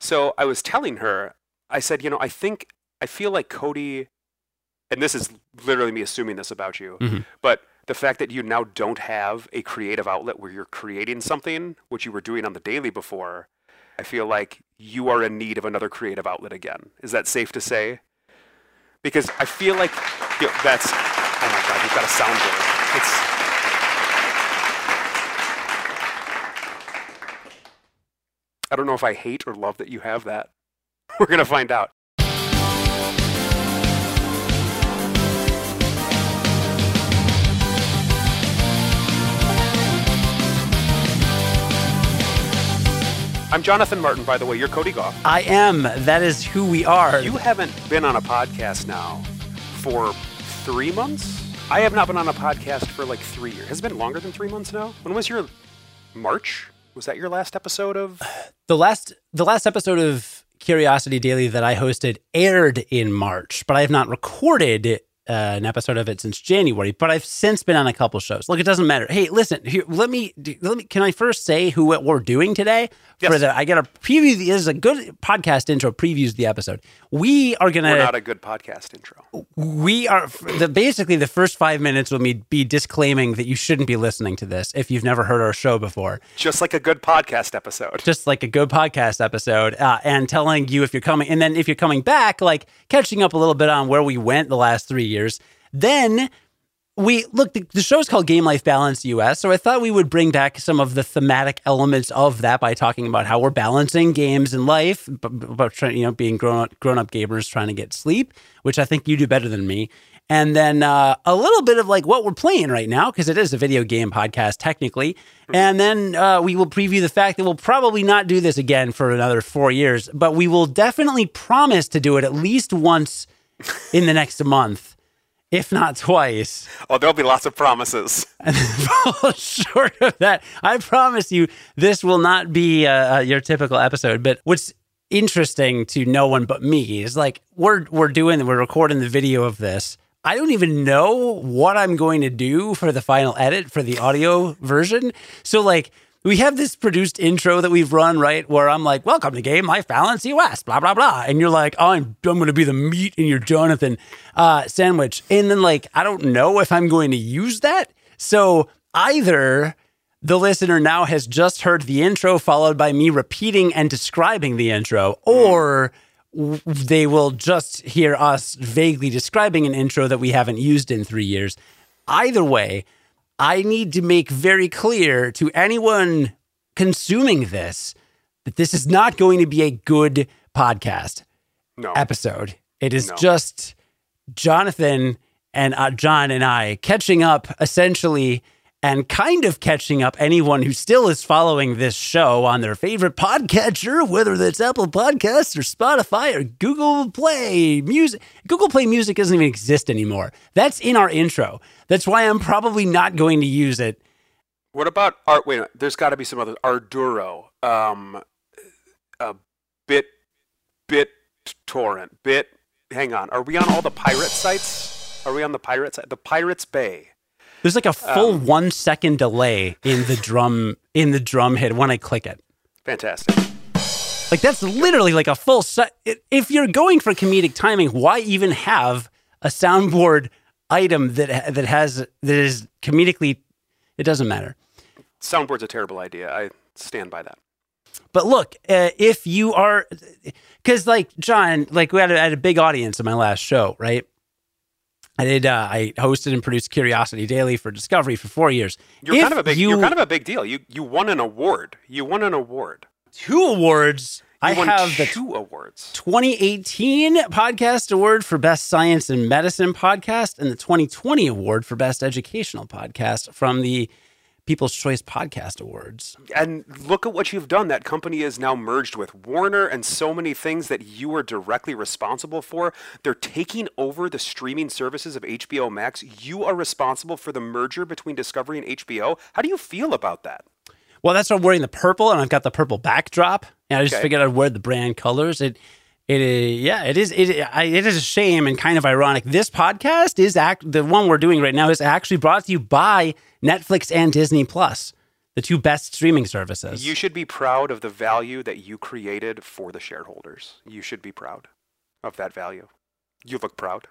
So I was telling her, I said, you know, I think I feel like Cody, and this is literally me assuming this about you, Mhm. but the fact that you now don't have a creative outlet where you're creating something, which you were doing on the daily before, I feel like you are in need of another creative outlet again. Is that safe to say? Because I feel like you know, that's, oh my God, you've got a soundboard. It's, I don't know if I hate or love that you have that. We're going to find out. I'm Jonathan Martin, by the way. You're Cody Gough. I am. That is who we are. You haven't been on a podcast now for three months? I have not been on a podcast for like three years. Has it been longer than three months now? When was your March? Was that your last episode of? the last the last episode of Curiosity Daily that I hosted aired in March, but I have not recorded uh, an episode of it since January. But I've since been on a couple shows. Look, it doesn't matter. Hey, listen. Here, let me let me. Can I first say who what we're doing today? For Yes. the I get a preview. This is a good podcast intro. Previews the episode. We are gonna We're not a good podcast intro. we are the basically the first five minutes will be, be disclaiming that you shouldn't be listening to this if you've never heard our show before Just like a good podcast episode. just like a good podcast episode uh, and telling you if you're coming and then if you're coming back like catching up a little bit on where we went the last three years then we look the, the show's called game life balance us so i thought we would bring back some of the thematic elements of that by talking about how we're balancing games and life about trying you know being grown up grown up gamers trying to get sleep which i think you do better than me. And then uh, a little bit of like what we're playing right now because it is a video game podcast technically. And then uh, we will preview the fact that we'll probably not do this again for another four years but we will definitely promise to do it at least once in the next month if not twice Oh, there'll be lots of promises. and fall short of that, I promise you, this will not be uh, uh, your typical episode. But what's interesting to no one but me is like we're we're doing we're recording the video of this. I don't even know what I'm going to do for the final edit for the audio version. So like we have this produced intro that we've run right where I'm like, "Welcome to Game Life Balance US," blah blah blah, and you're like, "Oh, I'm I'm going to be the meat in your Jonathan uh, sandwich," and then like I don't know if I'm going to use that. So either the listener now has just heard the intro followed by me repeating and describing the intro, or they will just hear us vaguely describing an intro that we haven't used in three years. Either way, I need to make very clear to anyone consuming this that this is not going to be a good podcast No. episode. It is No. just Jonathan and uh, John and I catching up essentially and kind of catching up anyone who still is following this show on their favorite podcatcher, whether that's Apple Podcasts or Spotify or Google Play Music. Google Play Music doesn't even exist anymore. That's in our intro. That's why I'm probably not going to use it. What about art? Wait, there's got to be some other Arduro, um, a bit, bit torrent, bit. Hang on, are we on all the pirate sites? Are we on the pirate site? The Pirates Bay. There's like a full one second delay in the drum in the drum hit when I click it. Fantastic. Like that's literally like a full set. If you're going for comedic timing, why even have a soundboard item that that has that is comedically? It doesn't matter. Soundboard's a terrible idea. I stand by that. But look, uh, if you are, because like John, like we had a, had a big audience in my last show, right? I did. Uh, I hosted and produced Curiosity Daily for Discovery for four years. You're If kind of a big. You, are kind of a big deal. You you won an award. You won an award. two awards. You I have the two awards. 2018 Podcast Award for Best Science and Medicine Podcast and the 2020 Award for Best Educational Podcast from the People's Choice Podcast Awards. And look at what you've done. That company is now merged with Warner and so many things that you are directly responsible for. They're taking over the streaming services of HBO Max. You are responsible for the merger between Discovery and HBO. How do you feel about that? Well, that's why I'm wearing the purple, and I've got the purple backdrop. And I just Okay. figured I'd wear the brand colors. It, it, is- yeah, it is. It, I, it is a shame and kind of ironic. This podcast is act the one we're doing right now is actually brought to you by Netflix and Disney Plus. the two best streaming services. You should be proud of the value that you created for the shareholders. You should be proud of that value. You look proud.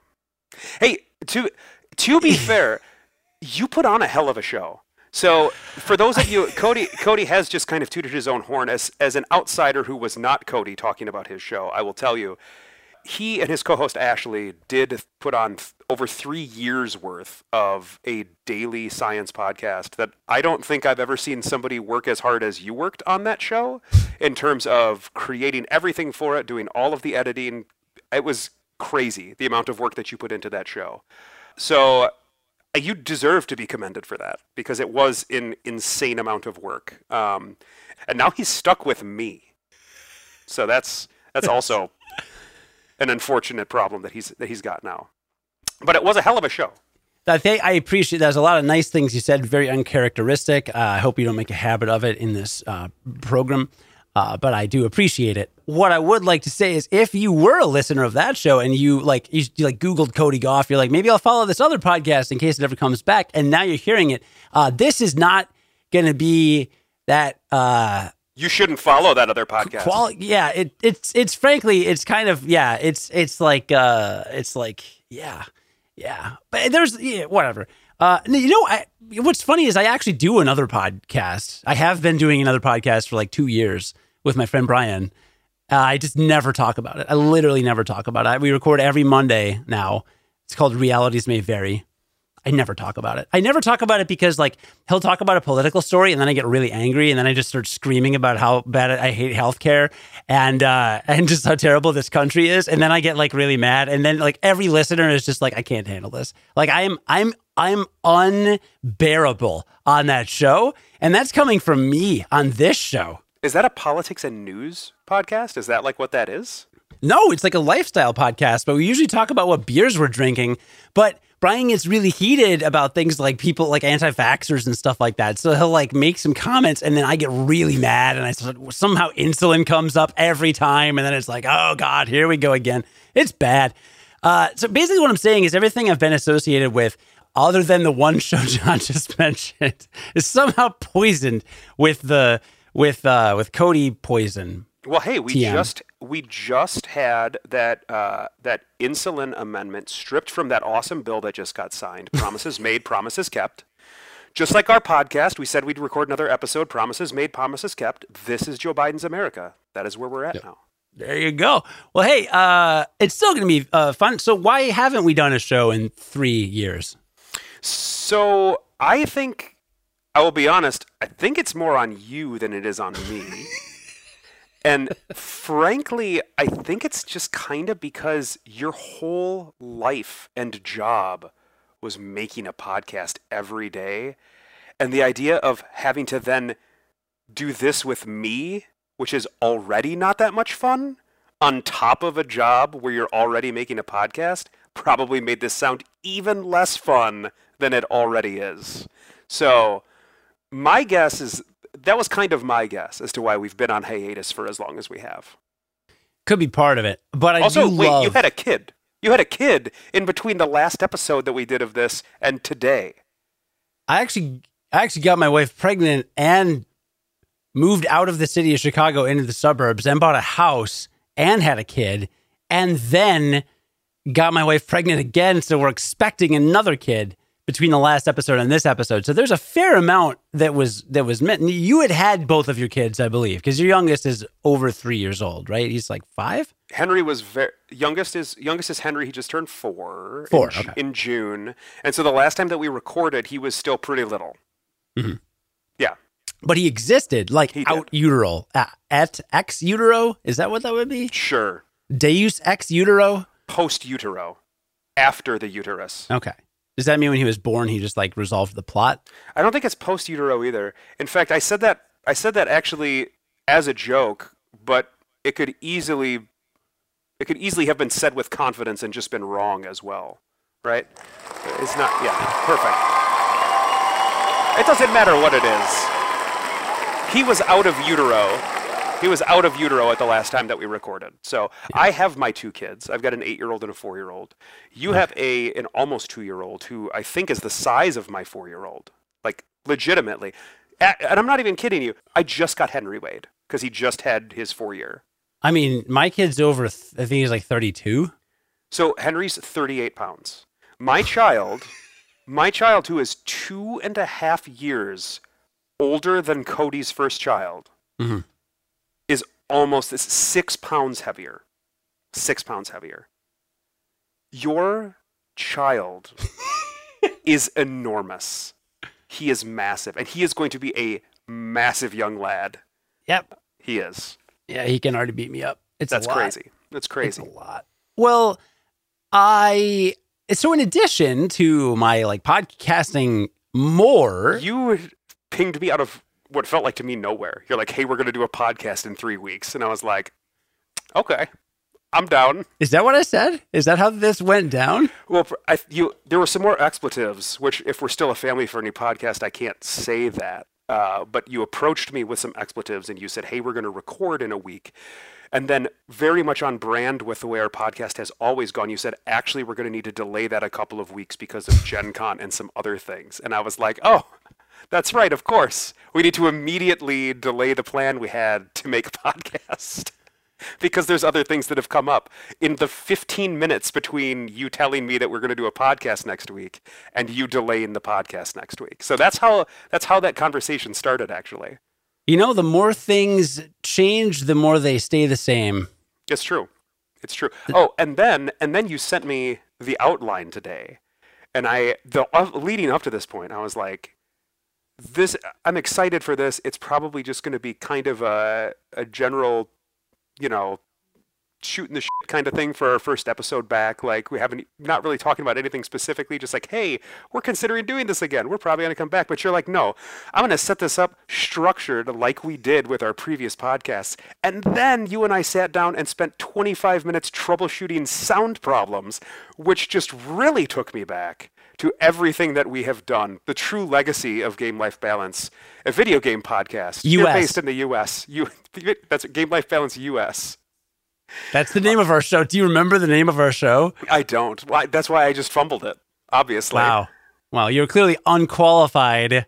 Hey, to to be fair, you put on a hell of a show. So for those of you, Cody Cody has just kind of tooted his own horn as as an outsider who was not Cody talking about his show. I will tell you, he and his co-host Ashley did put on th- over three years worth of a daily science podcast that I don't think I've ever seen somebody work as hard as you worked on that show in terms of creating everything for it, doing all of the editing. It was crazy the amount of work that you put into that show. So you deserve to be commended for that because it was an insane amount of work. Um, and now he's stuck with me. So that's that's also an unfortunate problem that he's that he's got now. But it was a hell of a show. I think I appreciate. There's a lot of nice things you said. Very uncharacteristic. Uh, I hope you don't make a habit of it in this uh, program. Uh, but I do appreciate it. What I would like to say is, if you were a listener of that show and you like you, you like Googled Cody Gough, you're like, maybe I'll follow this other podcast in case it ever comes back. And now you're hearing it. Uh, this is not going to be that. Uh, you shouldn't follow that other podcast. Quali- yeah, it, it's it's frankly, it's kind of yeah, it's it's like uh, it's like yeah, yeah. But there's yeah, whatever. Uh, you know, I, what's funny is I actually do another podcast. I have been doing another podcast for like two years with my friend Brian. Uh, I just never talk about it. I literally never talk about it. We record every Monday now. It's called Realities May Vary. I never talk about it. I never talk about it because like he'll talk about a political story and then I get really angry and then I just start screaming about how bad I hate healthcare and uh and just how terrible this country is and then I get like really mad and then like every listener is just like I can't handle this. Like I am I'm I'm unbearable on that show and that's coming from me on this show. Is that a politics and news podcast? Is that like what that is? No, it's like a lifestyle podcast, but we usually talk about what beers we're drinking. But Brian gets really heated about things like people like anti-vaxxers and stuff like that. So he'll like make some comments and then I get really mad and I somehow insulin comes up every time and then it's like, oh God, here we go again. It's bad. Uh, so basically what I'm saying is everything I've been associated with other than the one show John just mentioned is somehow poisoned with the with uh with Cody poison. Well, hey, we TM. just we just had that uh, that insulin amendment stripped from that awesome bill that just got signed. Promises made, promises kept. Just like our podcast, we said we'd record another episode. Promises made, promises kept. This is Joe Biden's America. That is where we're at yep. now. There you go. Well, hey, uh, it's still going to be uh, fun. So, why haven't we done a show in three years? So, I think I will be honest. I think it's more on you than it is on me. And frankly, I think it's just kind of because your whole life and job was making a podcast every day. And the idea of having to then do this with me, which is already not that much fun, on top of a job where you're already making a podcast, probably made this sound even less fun than it already is. So, my guess is that was kind of my guess as to why we've been on hiatus for as long as we have. Could be part of it, but I also wait. Love... You had a kid. You had a kid in between the last episode that we did of this and today. I actually, I actually got my wife pregnant and moved out of the city of Chicago into the suburbs and bought a house and had a kid, and then got my wife pregnant again. So we're expecting another kid between the last episode and this episode. So there's a fair amount that was that was meant. You had had both of your kids, I believe, because your youngest is over three years old, right? He's like five. Henry was very youngest is youngest is Henry. He just turned four. Four in, okay. in June, and so the last time that we recorded, he was still pretty little. Mm-hmm. Yeah, but he existed like he out utero uh, at ex utero. Is that what that would be? Sure. Deus ex utero. Post utero, after the uterus. Okay. Does that mean when he was born he just like resolved the plot? I don't think it's post utero either. In fact, I said that I said that actually as a joke, but it could easily it could easily have been said with confidence and just been wrong as well. Right? It's not yeah, perfect. It doesn't matter what it is. He was out of utero he was out of utero at the last time that we recorded. So yeah. I have my two kids. I've got an eight-year-old and a four-year-old. You have a an almost two-year-old who I think is the size of my four-year-old. Like legitimately. And I'm not even kidding you. I just got Henry Wade because he just had his four year. I mean, my kid's over. th- I think he's like 32. So Henry's 38 pounds. My child, my child who is two and a half years older than Cody's first child, Mhm. Almost is six pounds heavier. Six pounds heavier. Your child is enormous. He is massive, and he is going to be a massive young lad. Yep. He is. Yeah, he can already beat me up. It's That's crazy. That's It's crazy. a lot. Well, I so in addition to my like podcasting more, You pinged me out of what felt like to me nowhere. You're like, "Hey, we're going to do a podcast in three weeks," and I was like, "Okay, I'm down." is that what I said? Is that how this went down? Well, I, you there were some more expletives, which if we're still a family-friendly podcast, I can't say that. Uh, but you approached me with some expletives, and you said, "Hey, we're going to record in a week." And then, very much on brand with the way our podcast has always gone, you said, actually, we're going to need to delay that a couple of weeks because of Gen Con and some other things. And I was like, oh, that's right, of course. We need to immediately delay the plan we had to make a podcast because there's other things that have come up. In the 15 minutes between you telling me that we're going to do a podcast next week and you delaying the podcast next week. So that's how that's how that conversation started actually. You know, the more things change, the more they stay the same. It's true. It's true. Oh, and then and then you sent me the outline today, and I the uh, leading up to this point, I was like, this. I'm excited for this. It's probably just going to be kind of a a general, you know, shooting the shit kind of thing for our first episode back. Like we haven't not really talking about anything specifically. Just like, hey, we're considering doing this again. We're probably going to come back. But you're like, no, I'm going to set this up structured like we did with our previous podcasts. And then you and I sat down and spent 25 minutes troubleshooting sound problems, which just really took me back to everything that we have done. The true legacy of Game Life Balance, a video game podcast. US. based in the U.S. You, that's Game Life Balance U.S. That's the name of our show. Do you remember the name of our show? I don't. Why- That's why I just fumbled it. Obviously. Wow. Wow. You're clearly unqualified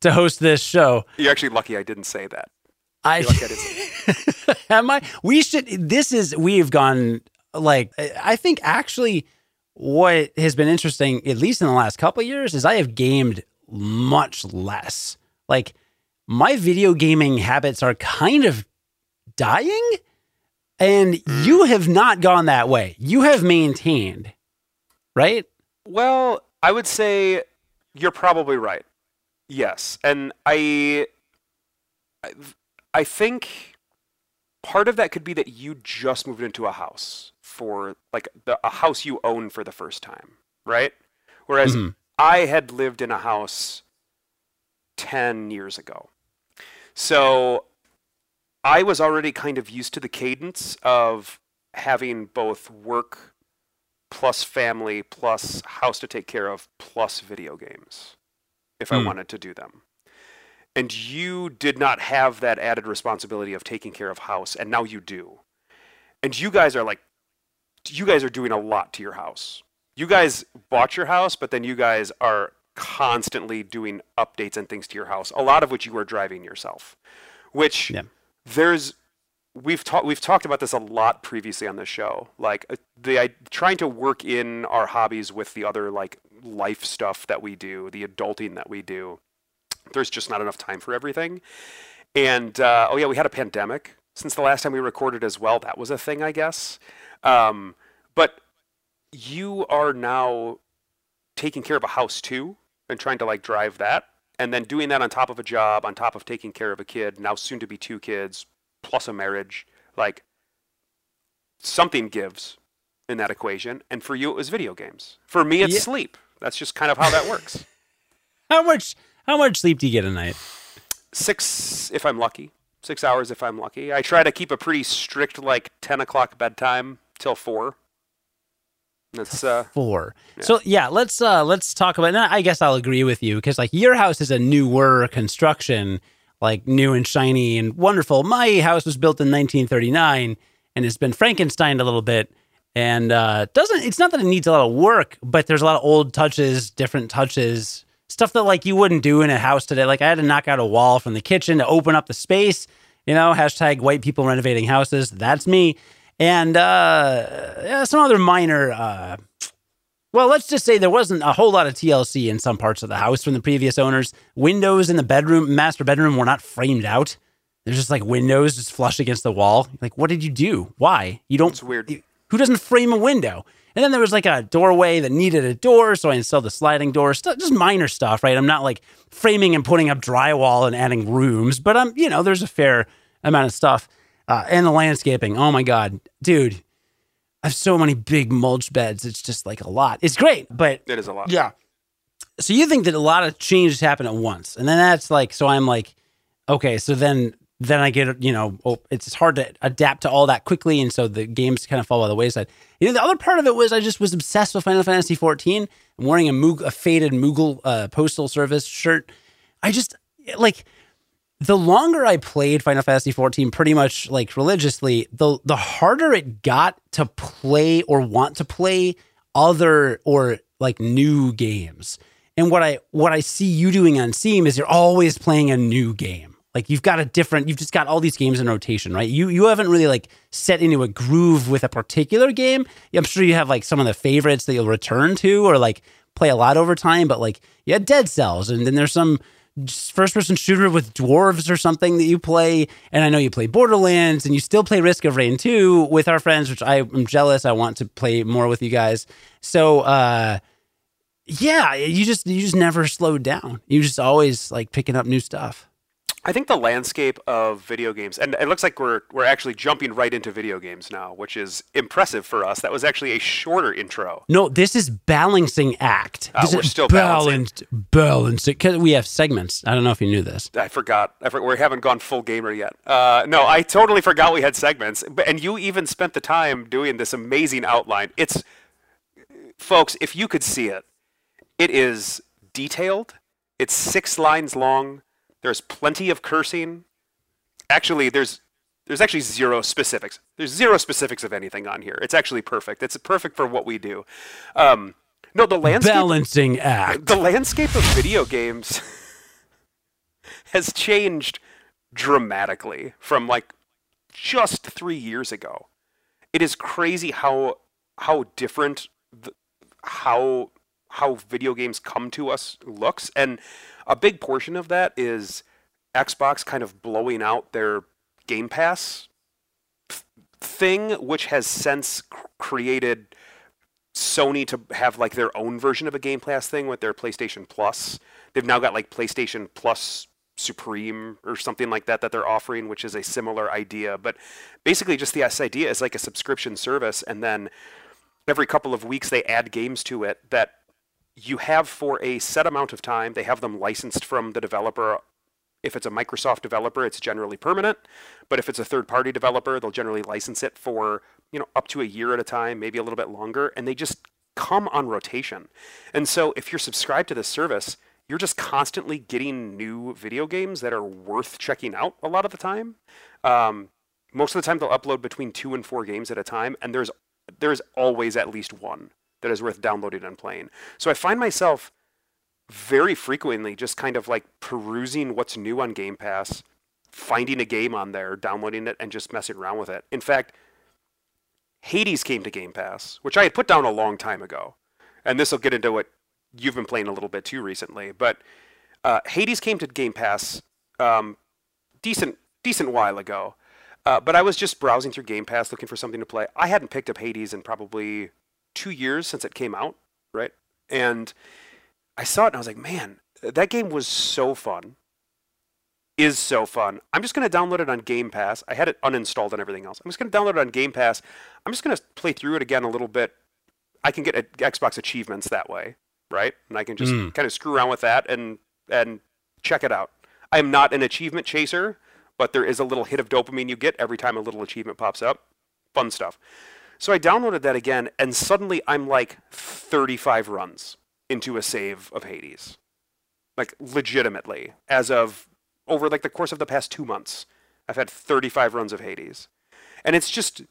to host this show. You're actually lucky I didn't say that. I I didn't say that. am I we should this is we've gone like I think actually what has been interesting at least in the last couple of years is I have gamed much less. Like my video gaming habits are kind of dying and mm. you have not gone that way. You have maintained, right? Well, I would say you're probably right. Yes, and I, I, I think part of that could be that you just moved into a house for like the, a house you own for the first time, right? Whereas Mhm. I had lived in a house ten years ago, so I was already kind of used to the cadence of having both work plus family plus house to take care of plus video games if I Hmm. wanted to do them. And you did not have that added responsibility of taking care of house, and now you do. And you guys are like, you guys are doing a lot to your house. You guys bought your house, but then you guys are constantly doing updates and things to your house, a lot of which you are driving yourself. Which Yeah. there's we've talked we've talked about this a lot previously on the show like uh, the I, trying to work in our hobbies with the other like life stuff that we do the adulting that we do there's just not enough time for everything and uh, oh yeah we had a pandemic since the last time we recorded as well that was a thing i guess um, but you are now taking care of a house too and trying to like drive that and then doing that on top of a job on top of taking care of a kid now soon to be two kids plus a marriage like something gives in that equation. And for you it was video games. For me it's Yeah. sleep. That's just kind of how that works. How much how much sleep do you get a night? six if i'm lucky. Six hours if i'm lucky. I try to keep a pretty strict like 10 o'clock bedtime till four that's uh four. So yeah, let's uh let's talk about. Now, I guess I'll agree with you because like your house is a newer construction, like new and shiny and wonderful. My house was built in 1939 and it's been Frankenstein a little bit. And uh, doesn't it's not that it needs a lot of work, but there's a lot of old touches, different touches, stuff that like you wouldn't do in a house today. Like I had to knock out a wall from the kitchen to open up the space. You know, hashtag white people renovating houses. That's me. And uh, yeah, some other minor. Uh, well, let's just say there wasn't a whole lot of TLC in some parts of the house from the previous owners. Windows in the bedroom, master bedroom, were not framed out. There's just like windows just flush against the wall. Like, what did you do? Why? You don't. It's weird. Who doesn't frame a window? And then there was like a doorway that needed a door, so I installed the sliding door. St- just minor stuff, right? I'm not like framing and putting up drywall and adding rooms, but I'm, you know, there's a fair amount of stuff. Uh, and the landscaping. Oh my god, dude, I have so many big mulch beds. It's just like a lot. It's great, but It is a lot. yeah. So you think that a lot of changes happen at once, and then that's like, so I'm like, okay, so then then I get, you know, oh, it's hard to adapt to all that quickly, and so the games kind of fall by the wayside. You know, the other part of it was I just was obsessed with Final Fantasy 14. I'm wearing a, Moog, a faded Moogle uh, Postal Service shirt. I just like the longer I played Final Fantasy XIV, pretty much like religiously, the the harder it got to play or want to play other or like new games. And what I what I see you doing on Steam is you're always playing a new game. Like you've got a different you've just got all these games in rotation, right? You you haven't really like set into a groove with a particular game. I'm sure you have like some of the favorites that you'll return to or like play a lot over time, but like you had Dead Cells and then there's some first person shooter with dwarves or something that you play. And I know you play Borderlands and you still play Risk of Rain 2 with our friends, which I am jealous. I want to play more with you guys. So, uh, yeah, you just you just never slowed down. You just always like picking up new stuff. I think the landscape of video games, and it looks like we're we're actually jumping right into video games now, which is impressive for us. That was actually a shorter intro. No, this is balancing act. Uh, This we're is still balancing. balanced, because we have segments. I don't know if you knew this. I forgot. I for, we haven't gone full gamer yet. Uh, no, I totally forgot we had segments. But and you even spent the time doing this amazing outline. It's, folks, if you could see it, it is detailed. It's six lines long. There's plenty of cursing. Actually, there's there's actually zero specifics. There's zero specifics of anything on here. It's actually perfect. It's perfect for what we do. Um, no, the landscape Balancing act. the landscape of video games has changed dramatically from like just three years ago. It is crazy how how different the, how how video games come to us looks, and a big portion of that is Xbox kind of blowing out their Game Pass th- thing, which has since created Sony to have like their own version of a Game Pass thing with their PlayStation Plus. They've now got like PlayStation Plus Supreme or something like that that they're offering, which is a similar idea. But basically, just the idea is like a subscription service, and then every couple of weeks they add games to it that you have for a set amount of time. They have them licensed from the developer. If it's a Microsoft developer, it's generally permanent. But if it's a third-party developer, they'll generally license it for you know up to a year at a time, maybe a little bit longer, and they just come on rotation. And so if you're subscribed to this service, you're just constantly getting new video games that are worth checking out a lot of the time. Um, most of the time, they'll upload between two and four games at a time, and there's there's always at least one that is worth downloading and playing. So I find myself very frequently just kind of like perusing what's new on Game Pass, finding a game on there, downloading it, and just messing around with it. In fact, Hades came to Game Pass, which I had put down a long time ago. And this will get into what you've been playing a little bit too recently. But uh, Hades came to Game Pass um, decent decent while ago. Uh, but I was just browsing through Game Pass looking for something to play. I hadn't picked up Hades in probably two years since it came out, right? And I saw it and I was like, man, that game was so fun. Is so fun. I'm just going to download it on Game Pass. I had it uninstalled and everything else. I'm just going to download it on Game Pass. I'm just going to play through it again a little bit. I can get a, Xbox achievements that way, right? And I can just Mm. kind of screw around with that and and check it out. I am not an achievement chaser, but there is a little hit of dopamine you get every time a little achievement pops up. Fun stuff. So I downloaded that again, and suddenly I'm like 35 runs into a save of Hades. Like legitimately, as of over like the course of the past two months, I've had 35 runs of Hades, and it's just,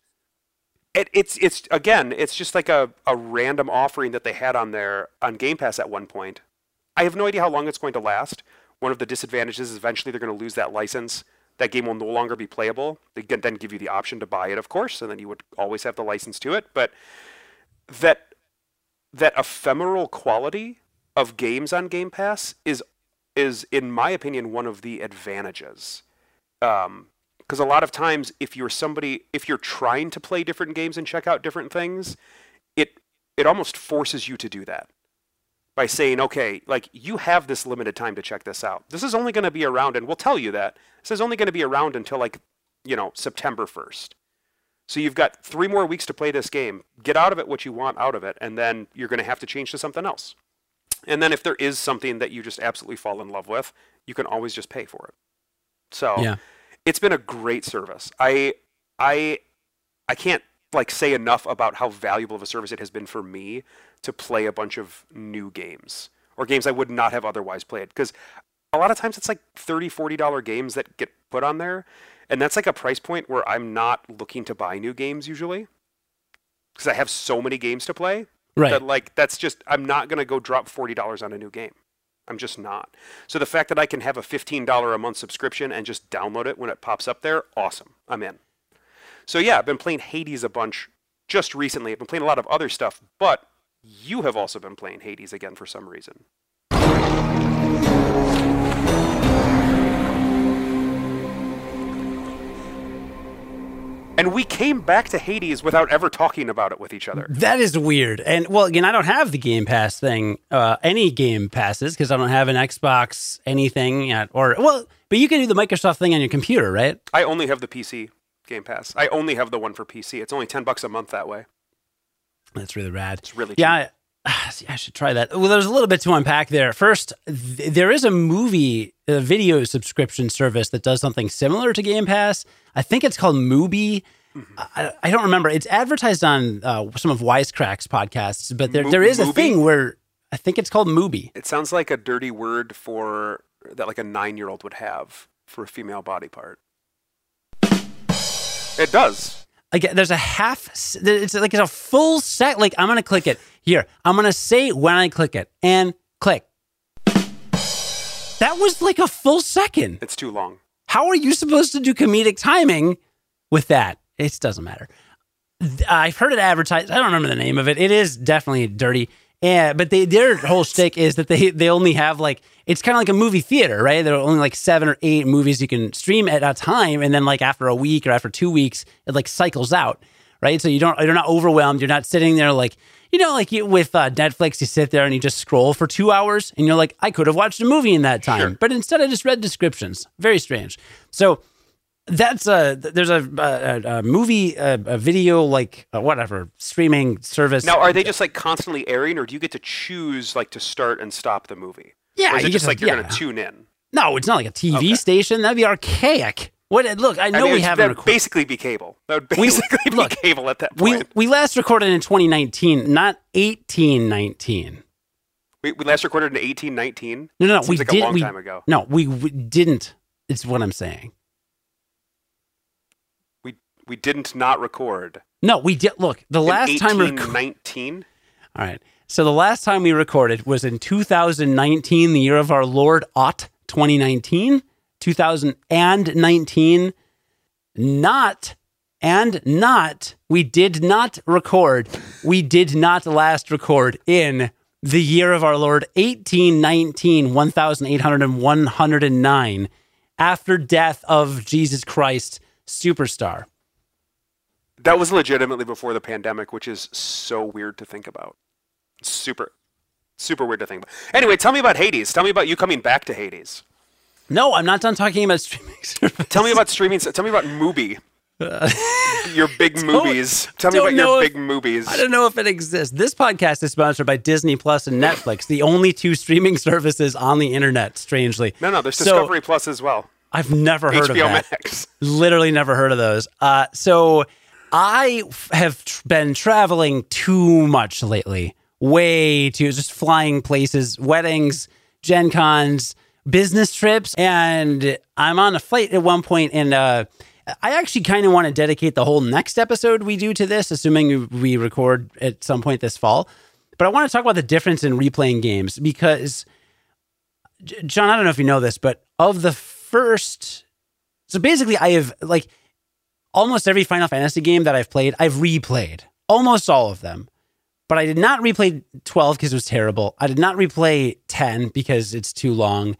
it, it's it's again, it's just like a, a random offering that they had on there on Game Pass at one point, I have no idea how long it's going to last. One of the disadvantages is eventually they're going to lose that license. That game will no longer be playable. They can then give you the option to buy it, of course, and then you would always have the license to it. But that that ephemeral quality of games on Game Pass is is, in my opinion, one of the advantages. Um, because a lot of times if you're somebody if you're trying to play different games and check out different things it it almost forces you to do that by saying okay like you have this limited time to check this out. This is only going to be around and we'll tell you that this is only going to be around until like you know september 1st so you've got three more weeks to play this game. Get out of it what you want out of it and then you're going to have to change to something else. And then if there is something that you just absolutely fall in love with you can always just pay for it. So Yeah. it's been a great service. I I I can't like say enough about how valuable of a service it has been for me to play a bunch of new games or games I would not have otherwise played because a lot of times it's like 30 40 dollar games that get put on there and that's like a price point where I'm not looking to buy new games usually because I have so many games to play Right. that like that's just I'm not going to go drop $40 on a new game. I'm just not. So the fact that I can have a $15 a month subscription and just download it when it pops up there, awesome. I'm in. So yeah, I've been playing Hades a bunch just recently. I've been playing a lot of other stuff, but you have also been playing Hades again for some reason. And we came back to Hades without ever talking about it with each other. That is weird. And well, again, I don't have the Game Pass thing, uh, any Game Passes, because I don't have an Xbox anything yet. Or well, but you can do the Microsoft thing on your computer, right? I only have the PC Game Pass. I only have the one for PC. It's only 10 bucks a month that way. That's really rad. It's really Yeah, I, see, I should try that. Well, there's a little bit to unpack there. First, th- there is a movie, a video subscription service that does something similar to Game Pass. I think it's called Mubi. Mm-hmm. I, I don't remember. It's advertised on uh, some of Wisecrack's podcasts, but there, Mu- there is a Mubi? thing where I think it's called Mubi. It sounds like a dirty word for that like a 9-year-old would have for a female body part. It does. Like there's a half. It's like it's a full set. Like I'm gonna click it here. I'm gonna say when I click it and click. That was like a full second. It's too long. How are you supposed to do comedic timing with that? It doesn't matter. I've heard it advertised. I don't remember the name of it. It is definitely dirty. Yeah, but they their whole shtick is that they they only have like it's kind of like a movie theater, right? There are only like seven or eight movies you can stream at a time, and then like after a week or after two weeks, it like cycles out, right? So you don't you're not overwhelmed. You're not sitting there like you know like you, with uh, Netflix, you sit there and you just scroll for two hours, and you're like, I could have watched a movie in that time, Sure. but instead I just read descriptions. Very strange. So that's a there's a, a, a movie a, a video like uh, whatever streaming service Now, are they just like constantly airing, or do you get to choose like to start and stop the movie? yeah Or is you it just like you're yeah. to tune in? no it's not like a tv Okay. station that'd be archaic what look i know I mean, we haven't recorded basically be cable. That would We- basically be look, cable at that we point. we last recorded in 2019 not 1819 We, we last recorded in 1819. no no no we like did a long we, time ago. no we, we didn't it's what i'm saying We didn't not record. no we did look the last time we rec- 1819. All right. So the last time we recorded was in 2019, the year of our Lord Ought 2019, 2019. Not and not, we did not record. We did not last record in the year of our Lord 1819, 1809, after death of Jesus Christ, superstar. That was legitimately before the pandemic, which is so weird to think about. Super, super weird to think about. Anyway, tell me about Hades. Tell me about you coming back to Hades. No, I'm not done talking about streaming service. Tell me about streaming. Tell me about Mubi. your big movies. Tell me about your if- big movies. I don't know if it exists. This podcast is sponsored by Disney Plus and Netflix, the only two streaming services on the internet, strangely. No, no, there's So, Discovery Plus as well. I've never heard of HBO that. Max. Literally never heard of those. Uh, so I have been traveling too much lately. Way too, just flying places, weddings, Gen Cons, business trips. And I'm on a flight at one point and, uh, I actually kind of want to dedicate the whole next episode we do to this, assuming we record at some point this fall. But I want to talk about the difference in replaying games because John, I don't know if you know this, but of the first, so basically, I have like almost every Final Fantasy game that I've played, I've replayed almost all of them. But I did not replay 12 because it was terrible. I did not replay 10 because it's too long.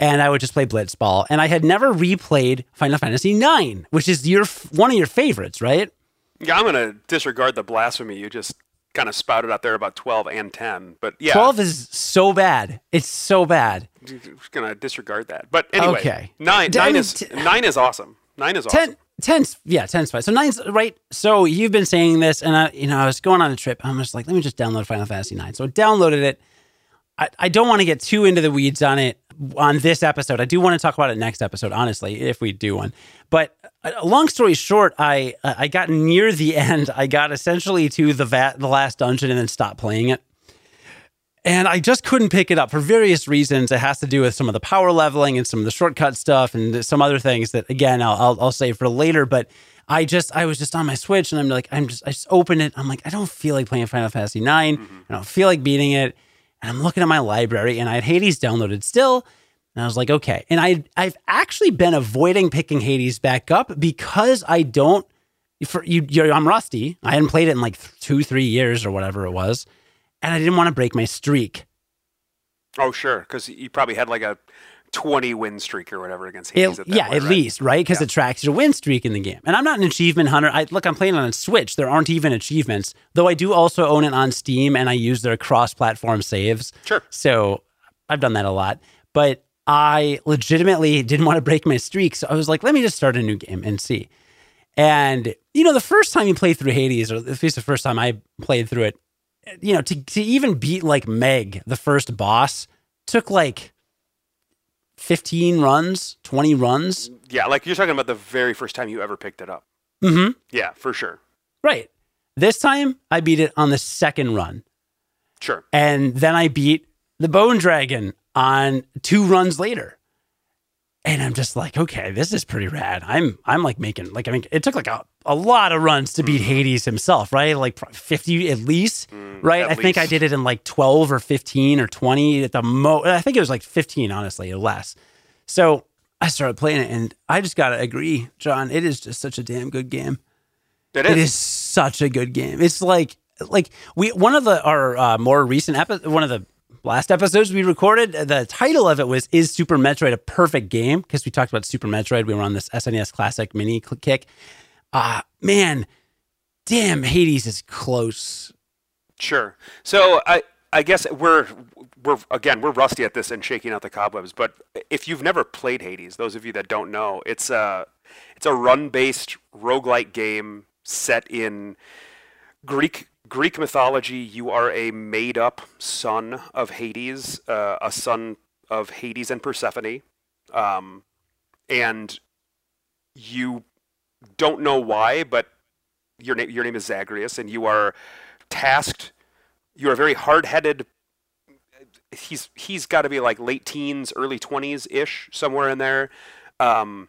And I would just play Blitzball. And I had never replayed Final Fantasy 9, which is your one of your favorites, right? Yeah, I'm gonna disregard the blasphemy you just kind of spouted out there about 12 and 10. But yeah, 12 is so bad. It's so bad. I'm just gonna disregard that. But anyway, Okay. nine nine is nine is awesome. Nine is 10 10's yeah 10's fine so 9's right? So you've been saying this and i you know i was going on a trip i'm just like let me just download final fantasy 9 so i downloaded it. I, I don't want to get too into the weeds on it on this episode. I do want to talk about it next episode honestly if we do one. But uh, long story short i uh, i got near the end. I got essentially to the va- the last dungeon and then stopped playing it and I just couldn't pick it up for various reasons. It has to do with some of the power leveling and some of the shortcut stuff and some other things that, again, I'll, I'll, I'll save for later. But I just, I was just on my Switch and I'm like, I'm just, I just opened it. I'm like, I don't feel like playing Final Fantasy 9. Mm-hmm. I don't feel like beating it. And I'm looking at my library and I had Hades downloaded still. And I was like, okay. And I, I've actually been avoiding picking Hades back up because I don't, for you, you're, I'm rusty. I hadn't played it in like two, three years or whatever it was and I didn't want to break my streak. Oh sure, because you probably had like a 20 win streak or whatever against It- Hades. at that yeah, point, at right? least, right? Because Yeah. it tracks your win streak in the game. And I'm not an achievement hunter. I look, I'm playing on a Switch. There aren't even achievements, though. I do also own it on Steam, and I use their cross-platform saves. Sure. So I've done that a lot. But I legitimately didn't want to break my streak, so I was like, let me just start a new game and see. And you know, the first time you play through Hades, or at least the first time I played through it, you know, to to even beat like Meg, the first boss, took like 15 runs, 20 runs. Yeah, like you're talking about the very first time you ever picked it up. Mm-hmm. Yeah, for sure. Right. This time I beat it on the second run. Sure. And then I beat the Bone Dragon on two runs later. And I'm just like, okay, this is pretty rad. I'm I'm like making like I mean it took like a, a lot of runs to beat Hades himself, right? Like 50 at least, right? Mm, at I think I did it in like 12 or 15 or 20 at the most. I think it was like 15 honestly, or less. So I started playing it and I just got to agree, John, it is just such a damn good game. It is. It is such a good game. It's like like we one of the our uh, more recent epi- one of the last episodes we recorded. The title of it was "Is Super Metroid a Perfect Game?" Because we talked about Super Metroid. We were on this SNES Classic mini kick. Ah, man, damn, Hades is close. Sure. So I I guess we're we're again we're rusty at this and shaking out the cobwebs. But if you've never played Hades, those of you that don't know, it's a it's a run-based roguelike game set in Greek Greek mythology. You are a made-up son of Hades, uh, a son of Hades and Persephone, um, and you don't know why, but your name your name is Zagreus, and you are tasked. You are very hard-headed. He's he's got to be like late teens, early twenties ish, somewhere in there. Um,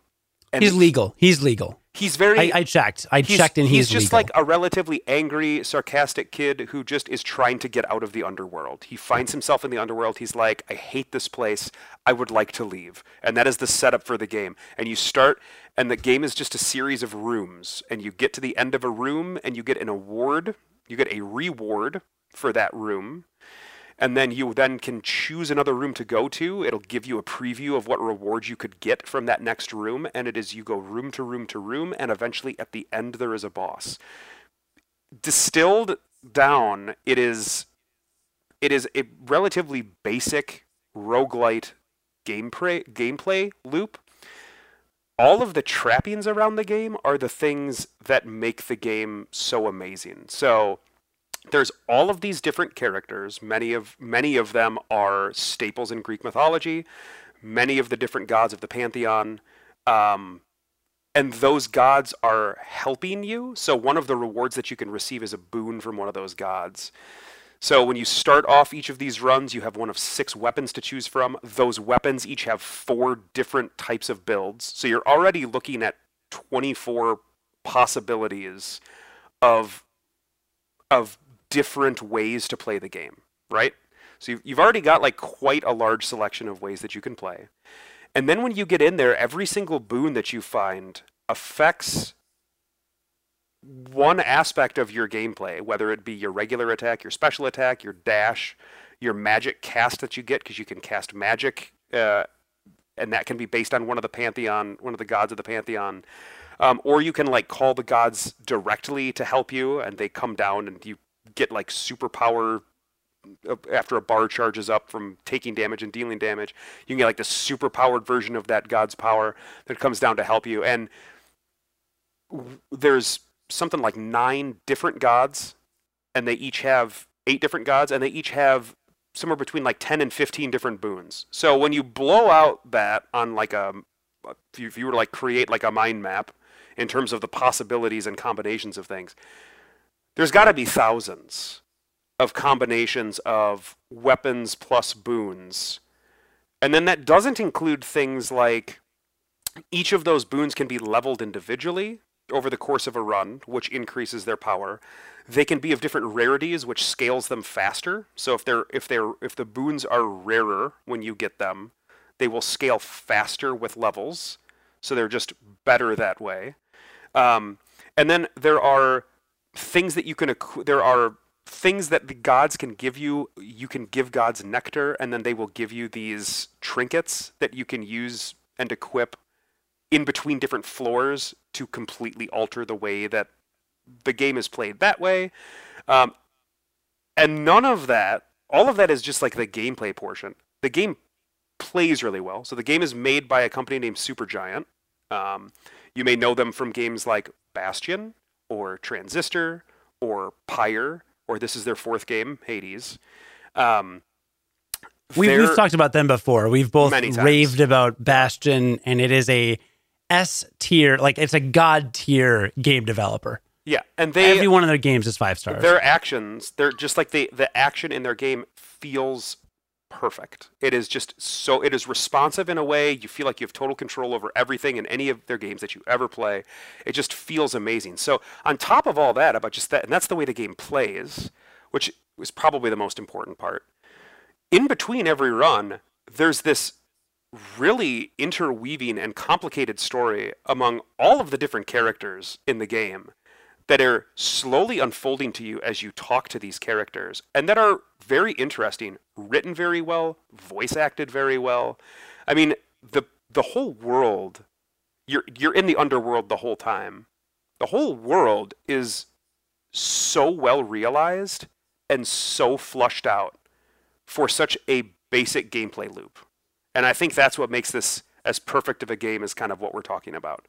and He's legal. He's legal. he's very. I, I checked. I he's, checked, and he's, just legal. like a relatively angry, sarcastic kid who just is trying to get out of the underworld. He finds himself in the underworld. He's like, I hate this place. I would like to leave. And that is the setup for the game. And you start, and the game is just a series of rooms. And you get to the end of a room, and you get an award. You get a reward for that room and then you then can choose another room to go to. It'll give you a preview of what rewards you could get from that next room, and it is you go room to room to room, and eventually at the end there is a boss. Distilled down, it is it is a relatively basic roguelite gameplay gameplay loop. All of the trappings around the game are the things that make the game so amazing. So there's all of these different characters. Many of many of them are staples in Greek mythology. Many of the different gods of the pantheon, um, and those gods are helping you. So one of the rewards that you can receive is a boon from one of those gods. So when you start off each of these runs, you have one of six weapons to choose from. Those weapons each have four different types of builds. So you're already looking at 24 possibilities of of different ways to play the game, right? So you've, you've already got like quite a large selection of ways that you can play. And then when you get in there, every single boon that you find affects one aspect of your gameplay, whether it be your regular attack, your special attack, your dash, your magic cast that you get, because you can cast magic, uh, and that can be based on one of the pantheon, one of the gods of the pantheon. Um, or you can like call the gods directly to help you, and they come down, and you get like superpower uh, after a bar charges up from taking damage and dealing damage. You can get like the super powered version of that god's power that comes down to help you. And there's something like nine different gods, and they each have eight different gods, and they each have somewhere between like 10 and 15 different boons. So when you blow out that on like a, if you were to like create like a mind map in terms of the possibilities and combinations of things, there's got to be thousands of combinations of weapons plus boons. And then that doesn't include things like each of those boons can be leveled individually over the course of a run, which increases their power. They can be of different rarities, which scales them faster. So if they're if they're if the boons are rarer when you get them, they will scale faster with levels. So they're just better that way. Um, and then there are things that you can there are things that the gods can give you. You can give gods nectar, and then they will give you these trinkets that you can use and equip in between different floors to completely alter the way that the game is played that way. Um, and none of that, all of that is just like the gameplay portion. The game plays really well. So the game is made by a company named Supergiant. Um, you may know them from games like Bastion or Transistor or Pyre, or this is their fourth game, Hades. Um, we, have talked about them before. We've both raved about Bastion, and it is a S tier, like it's a god tier game developer. Yeah, and they every one of their games is five stars. Their actions, they're just like the the action in their game feels perfect. It is just so it is responsive in a way you feel like you have total control over everything in any of their games that you ever play. It just feels amazing. So on top of all that, about just that, and that's the way the game plays, which is probably the most important part. In between every run, there's this really interweaving and complicated story among all of the different characters in the game that are slowly unfolding to you as you talk to these characters and that are very interesting, written very well, voice acted very well. I mean, the the whole world you're you're in the underworld the whole time. The whole world is so well realized and so flushed out for such a basic gameplay loop. And I think that's what makes this as perfect of a game as kind of what we're talking about.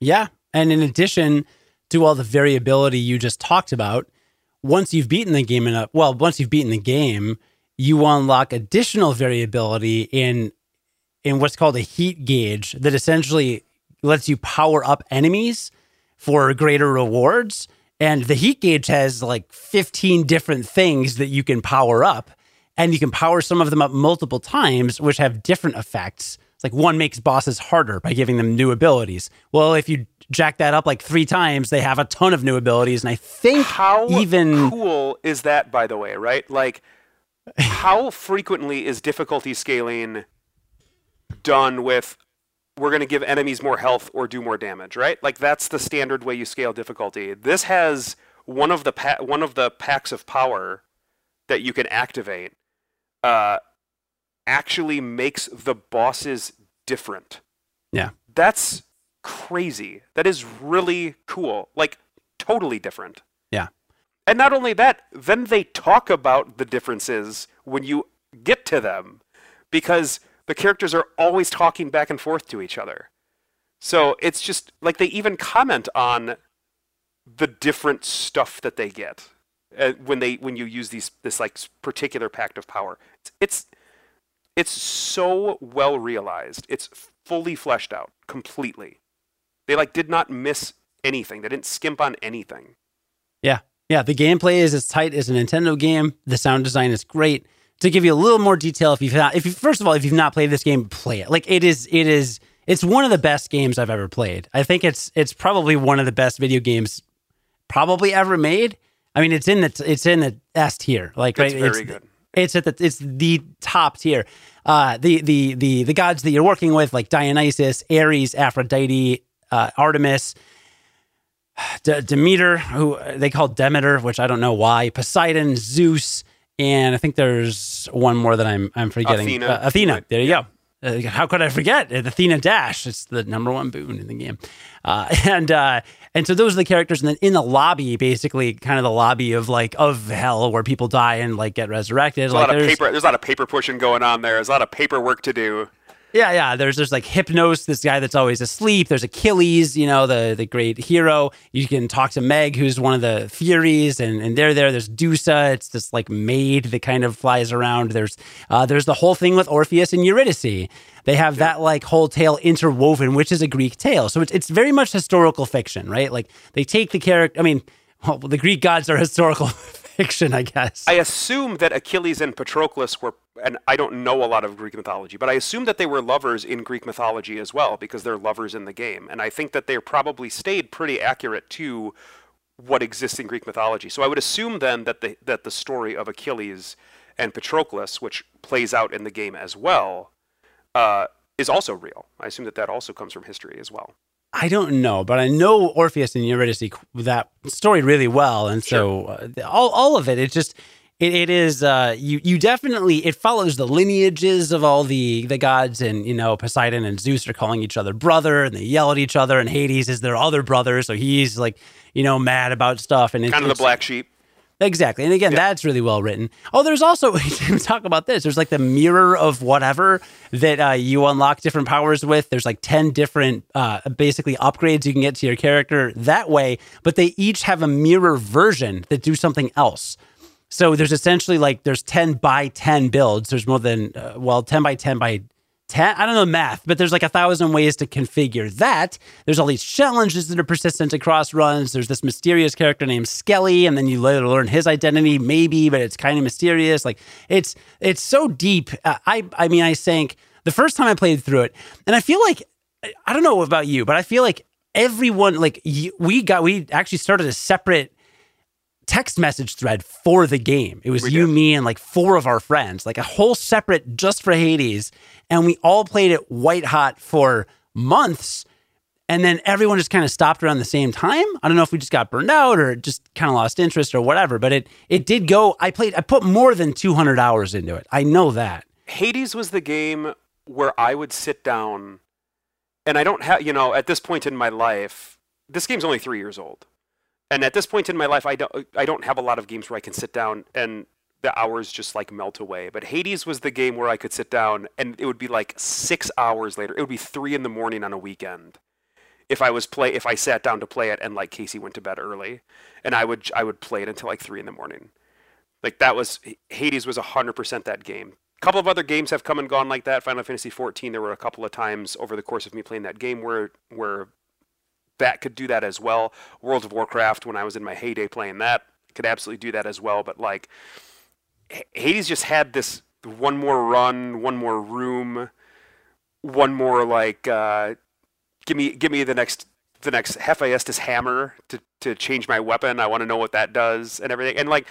Yeah. And in addition to all the variability you just talked about, once you've beaten the game enough, well, once you've beaten the game, you unlock additional variability in in what's called a heat gauge that essentially lets you power up enemies for greater rewards. And the heat gauge has like 15 different things that you can power up and you can power some of them up multiple times, which have different effects. It's like one makes bosses harder by giving them new abilities. Well, if you jack that up like three times, they have a ton of new abilities. And I think how even cool is that, by the way, right? Like, how frequently is difficulty scaling done with we're going to give enemies more health or do more damage, right? Like that's the standard way you scale difficulty. This has one of the pa- one of the packs of power that you can activate uh, actually makes the bosses different. Yeah. That's crazy. That is really cool. Like, totally different. Yeah. And not only that, then they talk about the differences when you get to them because the characters are always talking back and forth to each other. So it's just like they even comment on the different stuff that they get uh, when they when you use these this like particular pact of power. It's, it's it's so well realized. It's fully fleshed out completely. They like did not miss anything. They didn't skimp on anything. Yeah. Yeah, the gameplay is as tight as a Nintendo game. The sound design is great. To give you a little more detail, if you've not, if you first of all, if you've not played this game, play it. Like it is, it is, it's one of the best games I've ever played. I think it's it's probably one of the best video games probably ever made. I mean, it's in the it's in the S tier. Like It's right, very it's, good. It's at the it's the top tier. Uh, the the the the gods that you're working with, like Dionysus, Ares, Aphrodite, uh, Artemis, D- Demeter, who they call Demeter, which I don't know why. Poseidon, Zeus, and I think there's one more that I'm I'm forgetting. Athena. Uh, Athena. Right. There you go. Uh, how could I forget Uh, Athena Dash? It's the number one boon in the game, uh, and uh, and so those are the characters. And then in the lobby, basically, kind of the lobby of like of hell, where people die and like get resurrected. There's a like lot of there's- paper. There's a lot of paper pushing going on there. There's a lot of paperwork to do. Yeah, yeah. There's there's like Hypnos, this guy that's always asleep. There's Achilles, you know, the the great hero. You can talk to Meg, who's one of the Furies, and, and they're there. There's Dusa, it's this like maid that kind of flies around. There's uh, there's the whole thing with Orpheus and Eurydice. They have that like whole tale interwoven, which is a Greek tale. So it's it's very much historical fiction, right? Like they take the character. I mean, well, the Greek gods are historical fiction, I guess. I assume that Achilles and Patroclus were, and I don't know a lot of Greek mythology, but I assume that they were lovers in Greek mythology as well because they're lovers in the game, and I think that they probably stayed pretty accurate to what exists in Greek mythology. So I would assume then that the that the story of Achilles and Patroclus, which plays out in the game as well, uh, is also real. I assume that that also comes from history as well. I don't know, but I know Orpheus and Eurydice that story really well, and so uh, all all of it. It just it, it is uh, you you definitely it follows the lineages of all the the gods, and you know Poseidon and Zeus are calling each other brother, and they yell at each other, and Hades is their other brother, so he's like you know mad about stuff, and it, Kind of the it's- black sheep. Exactly. And again, that's really well written. Oh, there's also, talk about this. There's like the mirror of whatever that uh, you unlock different powers with. There's like 10 different, uh, basically, upgrades you can get to your character that way, but they each have a mirror version that do something else. So there's essentially like, there's 10 by 10 builds. There's more than, uh, well, 10 by 10 by 10 i don't know math but there's like a thousand ways to configure that. There's all these challenges that are persistent across runs. There's this mysterious character named skelly and then you later learn his identity maybe but it's kind of mysterious. Like it's it's so deep. Uh, i i mean i sank the first time i played through it and i feel like i don't know about you but i feel like everyone like we got we actually started a separate text message thread for the game. It was We you, did. me, and like four of our friends, like a whole separate just for Hades. And we all played it white hot for months. And then everyone just kind of stopped around the same time. I don't know if we just got burned out or just kind of lost interest or whatever, but it it did go. I played, I put more than 200 hours into it. I know that. Hades was the game where I would sit down, and I don't have, you know, at this point in my life, this game's only three years old, and at this point in my life, I don't, I don't have a lot of games where I can sit down and the hours just like melt away. But Hades was the game where I could sit down, and it would be like six hours later. It would be three in the morning on a weekend if I was play if I sat down to play it and like Casey went to bed early, and I would I would play it until like three in the morning. Like that was Hades was hundred percent that game. A couple of other games have come and gone like that. Final Fantasy XIV. There were a couple of times over the course of me playing that game where where that could do that as well. World of Warcraft, when I was in my heyday playing that, could absolutely do that as well. But like Hades just had this one more run, one more room, one more like uh, give me give me the next the next Hephaestus hammer to, to change my weapon. I want to know what that does and everything. And like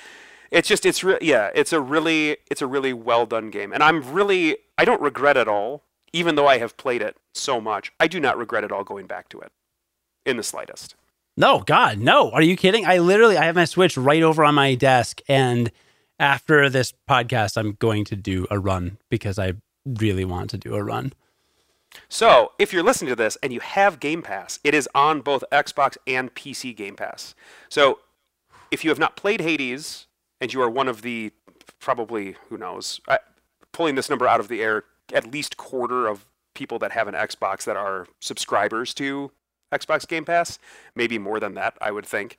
it's just it's re- yeah, it's a really it's a really well done game. And I'm really I don't regret at all, even though I have played it so much. I do not regret at all going back to it in the slightest. No, God, no. Are you kidding? I literally I have my Switch right over on my desk, and after this podcast, I'm going to do a run because I really want to do a run. So, if you're listening to this and you have Game Pass, it is on both Xbox and PC Game Pass. So, if you have not played Hades and you are one of the probably who knows, I, pulling this number out of the air, at least quarter of people that have an Xbox that are subscribers to Xbox Game Pass, maybe more than that, I would think.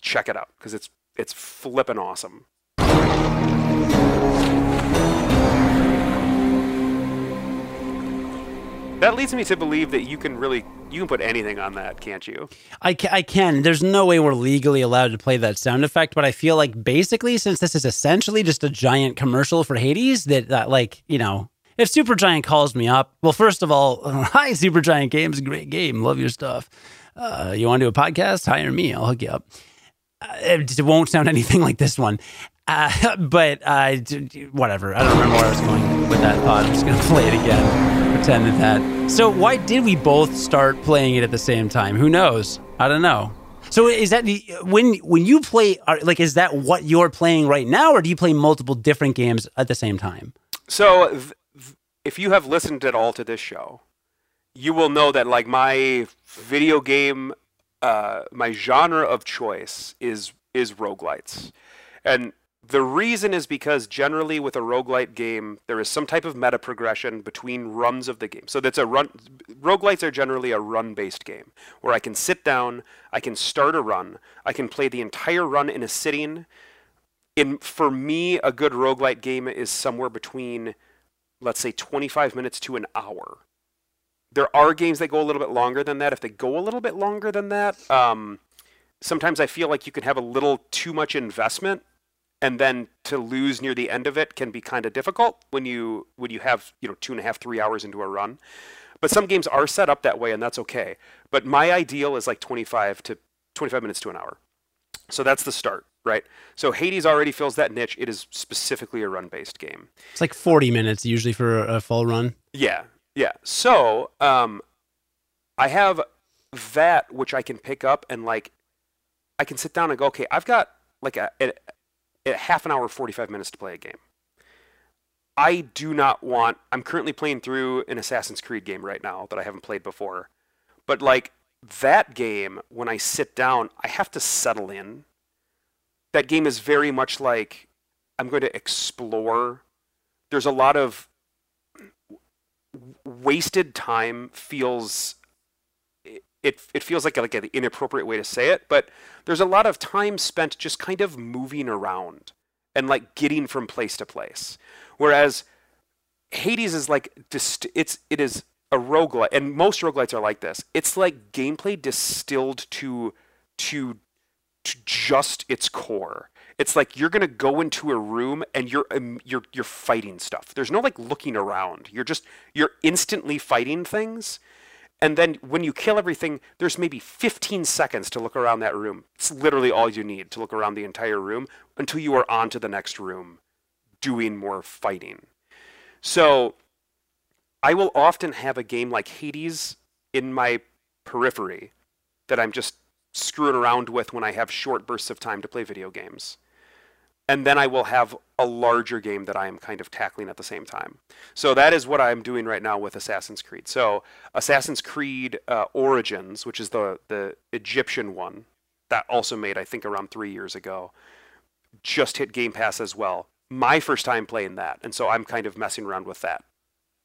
Check it out because it's it's flippin' awesome. That leads me to believe that you can really you can put anything on that, can't you? I can, I can. There's no way we're legally allowed to play that sound effect, but I feel like basically, since this is essentially just a giant commercial for Hades, that, that like you know, if Supergiant calls me up, well, first of all, hi, Supergiant Games, great game, love your stuff. Uh, you want to do a podcast? Hire me, I'll hook you up. it won't sound anything like this one. Uh, but uh, whatever. I don't remember where I was going with that thought. I'm just going to play it again, pretend that that. So, why did we both start playing it at the same time? Who knows? I don't know. So, is that when when you play? Like, is that what you're playing right now, or do you play multiple different games at the same time? So, if you have listened at all to this show, you will know that like my video game, uh, my genre of choice is is roguelites, and the reason is because generally with a roguelite game, there is some type of meta progression between runs of the game. So that's a run roguelites are generally a run-based game where I can sit down, I can start a run, I can play the entire run in a sitting. In for me, a good roguelite game is somewhere between let's say 25 minutes to an hour. There are games that go a little bit longer than that. If they go a little bit longer than that, um, sometimes I feel like you can have a little too much investment and then to lose near the end of it can be kind of difficult when you when you have you know two and a half three hours into a run but some games are set up that way and that's okay but my ideal is like 25 to 25 minutes to an hour so that's the start right so hades already fills that niche it is specifically a run based game it's like 40 minutes usually for a full run yeah yeah so um i have that which i can pick up and like i can sit down and go okay i've got like a, a half an hour, 45 minutes to play a game. I do not want. I'm currently playing through an Assassin's Creed game right now that I haven't played before. But like that game, when I sit down, I have to settle in. That game is very much like I'm going to explore. There's a lot of wasted time feels it it feels like like an inappropriate way to say it, but there's a lot of time spent just kind of moving around and like getting from place to place. Whereas Hades is like dist- it's it is a roguelite and most roguelites are like this. It's like gameplay distilled to to to just its core. It's like you're gonna go into a room and you're um, you're you're fighting stuff. There's no like looking around. You're just you're instantly fighting things and then when you kill everything, there's maybe 15 seconds to look around that room. It's literally all you need to look around the entire room until you are on to the next room doing more fighting. So I will often have a game like Hades in my periphery that I'm just screwing around with when I have short bursts of time to play video games and then I will have a larger game that I am kind of tackling at the same time. So that is what I'm doing right now with Assassin's Creed. So Assassin's Creed uh, Origins, which is the the Egyptian one, that also made I think around three years ago, just hit Game Pass as well. My first time playing that, and so I'm kind of messing around with that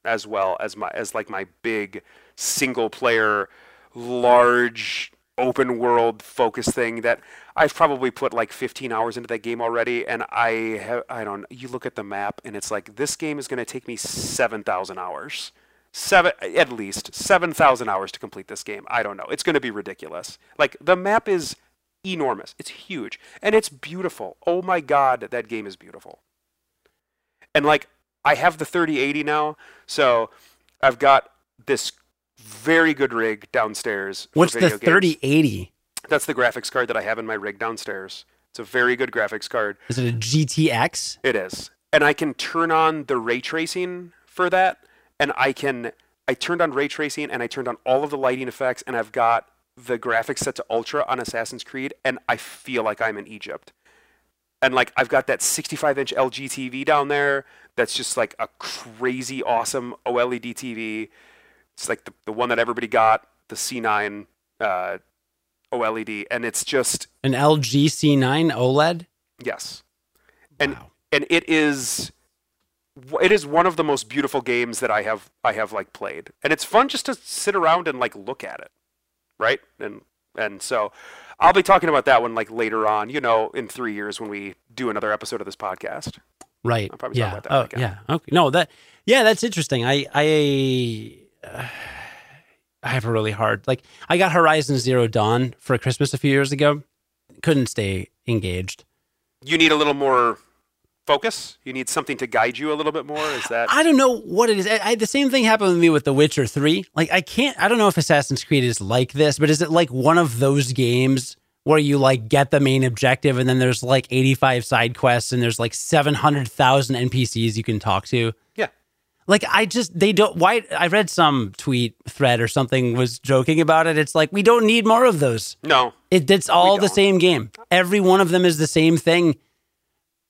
as well as my as like my big single player large open world focus thing that I've probably put like 15 hours into that game already, and I have I don't. You look at the map, and it's like this game is going to take me 7,000 hours, seven at least 7,000 hours to complete this game. I don't know. It's going to be ridiculous. Like the map is enormous. It's huge, and it's beautiful. Oh my god, that game is beautiful. And like I have the 3080 now, so I've got this very good rig downstairs. What's the 3080? That's the graphics card that I have in my rig downstairs. It's a very good graphics card. Is it a GTX? It is. And I can turn on the ray tracing for that. And I can, I turned on ray tracing and I turned on all of the lighting effects and I've got the graphics set to ultra on Assassin's Creed and I feel like I'm in Egypt. And like I've got that 65 inch LG TV down there that's just like a crazy awesome OLED TV. It's like the, the one that everybody got, the C9 uh, OLED, and it's just an LG C9 OLED. Yes, and wow. and it is it is one of the most beautiful games that I have I have like played, and it's fun just to sit around and like look at it, right? And and so I'll be talking about that one like later on, you know, in three years when we do another episode of this podcast. Right. I'll probably yeah. oh, yeah. Okay. No, that yeah, that's interesting. I I. Uh I have a really hard like I got Horizon Zero Dawn for Christmas a few years ago. Couldn't stay engaged. You need a little more focus. You need something to guide you a little bit more. Is that I don't know what it is. I, I, the same thing happened with me with The Witcher Three. Like I can't. I don't know if Assassin's Creed is like this, but is it like one of those games where you like get the main objective and then there's like 85 side quests and there's like 700,000 NPCs you can talk to. Like I just they don't why I read some tweet thread or something was joking about it. It's like we don't need more of those. No. It it's all the same game. Every one of them is the same thing.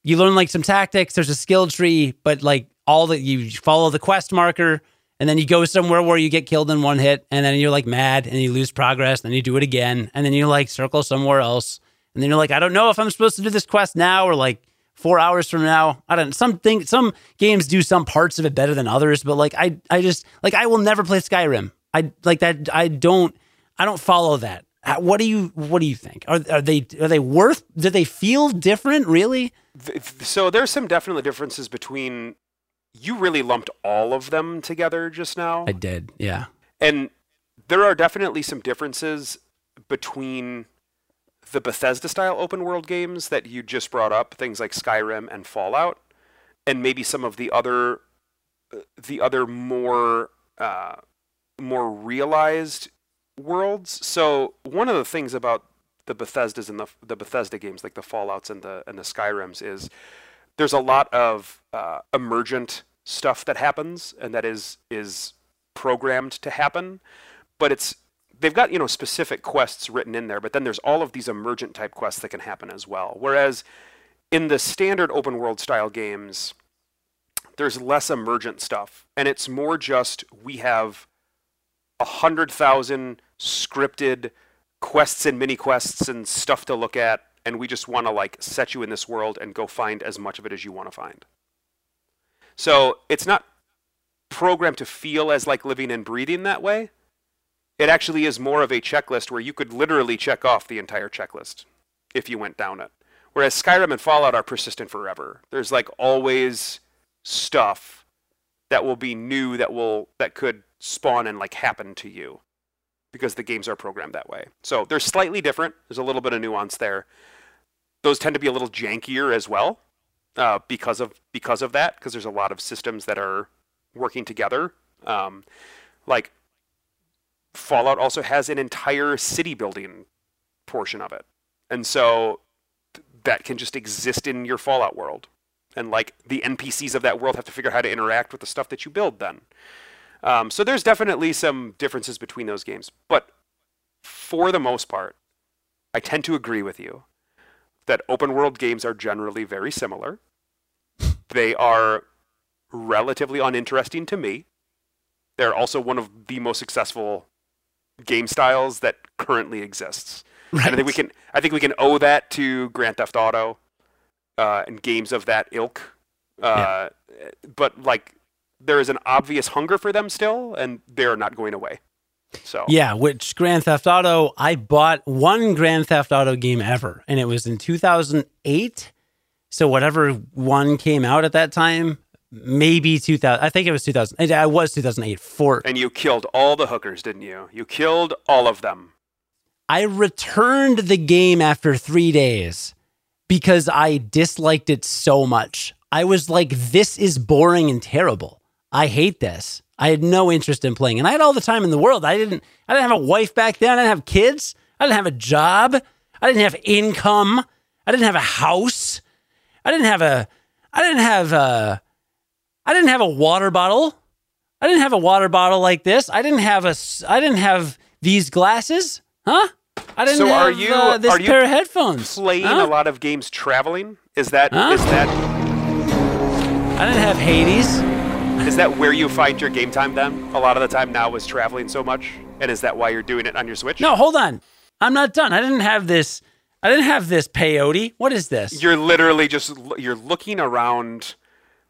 You learn like some tactics, there's a skill tree, but like all that you follow the quest marker and then you go somewhere where you get killed in one hit and then you're like mad and you lose progress, then you do it again and then you like circle somewhere else. And then you're like I don't know if I'm supposed to do this quest now or like 4 hours from now. I don't some something some games do some parts of it better than others, but like I I just like I will never play Skyrim. I like that I don't I don't follow that. What do you What do you think? Are are they are they worth? Do they feel different? Really? So there's some definitely differences between. You really lumped all of them together just now. I did. Yeah. And there are definitely some differences between the Bethesda style open world games that you just brought up, things like Skyrim and Fallout, and maybe some of the other uh, the other more uh, more realized worlds. So one of the things about the Bethesdas and the the Bethesda games, like the Fallout's and the and the Skyrims, is there's a lot of uh, emergent stuff that happens and that is is programmed to happen, but it's they've got you know specific quests written in there, but then there's all of these emergent type quests that can happen as well. Whereas in the standard open world style games, there's less emergent stuff, and it's more just we have a hundred thousand scripted quests and mini quests and stuff to look at, and we just want to like set you in this world and go find as much of it as you want to find. So it's not programmed to feel as like living and breathing that way. It actually is more of a checklist where you could literally check off the entire checklist if you went down it. Whereas Skyrim and Fallout are persistent forever. There's like always stuff that will be new that will that could spawn and like happen to you because the games are programmed that way. So they're slightly different. There's a little bit of nuance there. Those tend to be a little jankier as well uh, because of because of that because there's a lot of systems that are working together. Um, like Fallout also has an entire city building portion of it, and so that can just exist in your Fallout world. And like the NPCs of that world have to figure out how to interact with the stuff that you build. Then, um, so there's definitely some differences between those games, but for the most part, I tend to agree with you that open world games are generally very similar. They are relatively uninteresting to me. They're also one of the most successful game styles that currently exists. And I think we can I think we can owe that to Grand Theft Auto uh, and games of that ilk. Uh, But like, there is an obvious hunger for them still, and they are not going away. So Yeah, which Grand Theft Auto, I bought one Grand Theft Auto game ever, and it was in 2008. So whatever one came out at that time, maybe 2000. I think it was 2000. It, it was 2008. For and you killed all the hookers, didn't you? You killed all of them. I returned the game after three days because I disliked it so much. I was like, this is boring and terrible. I hate this. I had no interest in playing. And I had all the time in the world. I didn't I didn't have a wife back then. I didn't have kids. I didn't have a job. I didn't have income. I didn't have a house. I didn't have a I didn't have a I didn't have a water bottle. I didn't have a water bottle like this. I didn't have a. I didn't have these glasses. Huh? I didn't So have are you- uh, this are you pair of headphones. Playing Huh? a lot of games traveling is that is Huh? that I didn't have Hades. is that where you find your game time then? A lot of the time now is traveling so much, and is that why you're doing it on your Switch? No, hold on. I'm not done. I didn't have this. I didn't have this peyote. What is this? You're literally just you're looking around.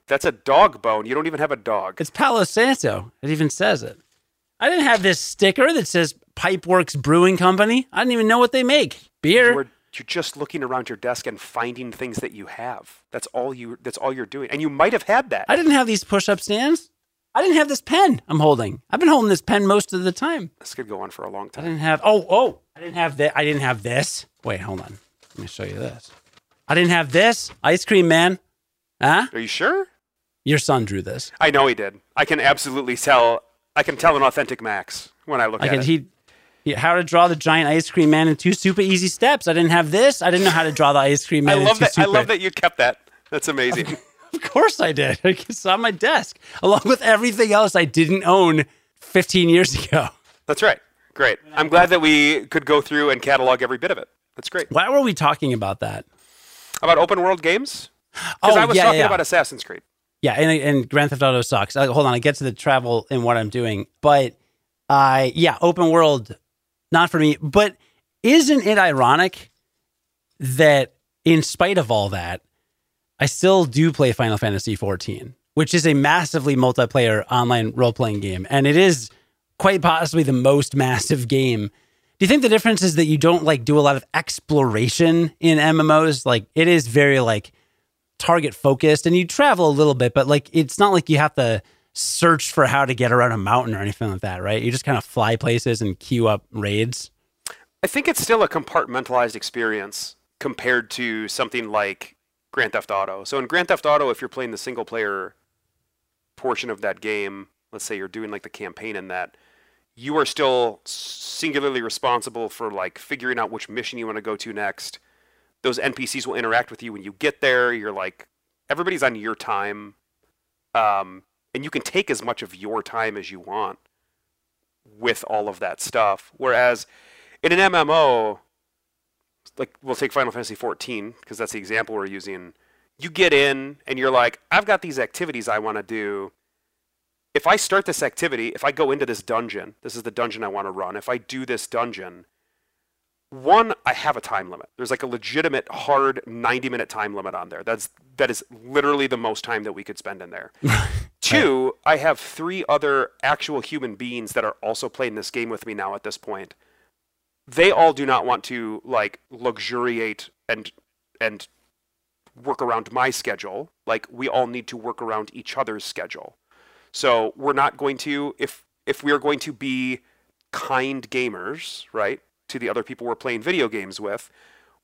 That's a dog bone. You don't even have a dog. It's Palo Santo. It even says it. I didn't have this sticker that says Pipeworks Brewing Company. I didn't even know what they make. Beer. You're, you're just looking around your desk and finding things that you have. That's all you. That's all you're doing. And you might have had that. I didn't have these push-up stands. I didn't have this pen I'm holding. I've been holding this pen most of the time. this could go on for a long time. I didn't have. Oh, oh! I didn't have that. I didn't have this. Wait, hold on. Let me show you this. I didn't have this. Ice cream man. Huh? Are you sure? Your son drew this. I know he did. I can absolutely tell. I can tell an authentic Max when I look I at can. it. He how to draw the giant ice cream man in two super easy steps. I didn't have this. I didn't know how to draw the ice cream I man. in love two that. I love that you kept that. That's amazing. Of course I did. It's on my desk, along with everything else I didn't own 15 years ago. That's right. Great. I'm glad that we could go through and catalog every bit of it. That's great. Why were we talking about that? About open world games? Because Oh, I was yeah, talking yeah. about Assassin's Creed. Yeah, and, and Grand Theft Auto sucks. Uh, hold on, I get to the travel and what I'm doing, but I yeah, open world, not for me. But isn't it ironic that in spite of all that, I still do play Final Fantasy 14, which is a massively multiplayer online role playing game, and it is quite possibly the most massive game. Do you think the difference is that you don't like do a lot of exploration in MMOs? Like it is very like target focused and you travel a little bit, but like it's not like you have to search for how to get around a mountain or anything like that, right? You just kind of fly places and queue up raids. I think it's still a compartmentalized experience compared to something like Grand Theft Auto. So in Grand Theft Auto, if you're playing the single player portion of that game, let's say you're doing like the campaign in that, you are still singularly responsible for like figuring out which mission you want to go to next. Those NPCs will interact with you when you get there. You're like everybody's on your time. Um, and you can take as much of your time as you want with all of that stuff. Whereas in an MMO, like we'll take Final Fantasy 14 because that's the example we're using. You get in and you're like, I've got these activities I want to do. If I start this activity, if I go into this dungeon, this is the dungeon I want to run. If I do this dungeon, one, I have a time limit. There's like a legitimate hard 90 minute time limit on there. That's that is literally the most time that we could spend in there. Two, I have three other actual human beings that are also playing this game with me now at this point. They all do not want to like luxuriate and and work around my schedule. Like we all need to work around each other's schedule. So we're not going to if if we are going to be kind gamers, right, to the other people we're playing video games with,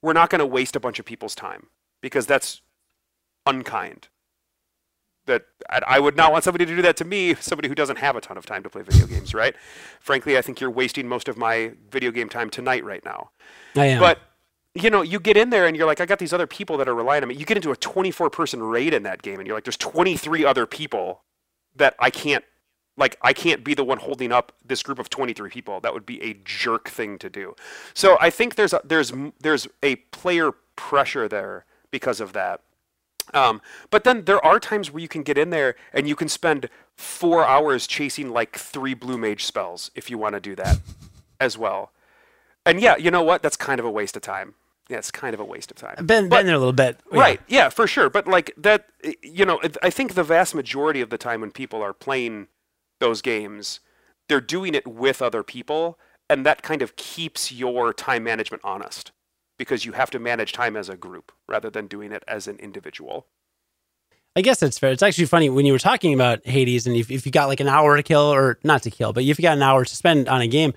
we're not going to waste a bunch of people's time because that's unkind. That I would not want somebody to do that to me, somebody who doesn't have a ton of time to play video games, right? Frankly, I think you're wasting most of my video game time tonight right now. I am. But you know, you get in there and you're like, I got these other people that are relying on me. You get into a 24 person raid in that game, and you're like, there's 23 other people that I can't, like, I can't be the one holding up this group of 23 people. That would be a jerk thing to do. So I think there's a, there's there's a player pressure there because of that. Um, but then there are times where you can get in there and you can spend four hours chasing like three blue mage spells if you want to do that as well. And yeah, you know what? That's kind of a waste of time. Yeah, it's kind of a waste of time. been, But- been there a little bit. Yeah. Right. Yeah, for sure. But like that, you know, I think the vast majority of the time when people are playing those games, they're doing it with other people, and that kind of keeps your time management honest because you have to manage time as a group rather than doing it as an individual. I guess that's fair. It's actually funny when you were talking about Hades and if, if you got like an hour to kill or not to kill, but if you got an hour to spend on a game,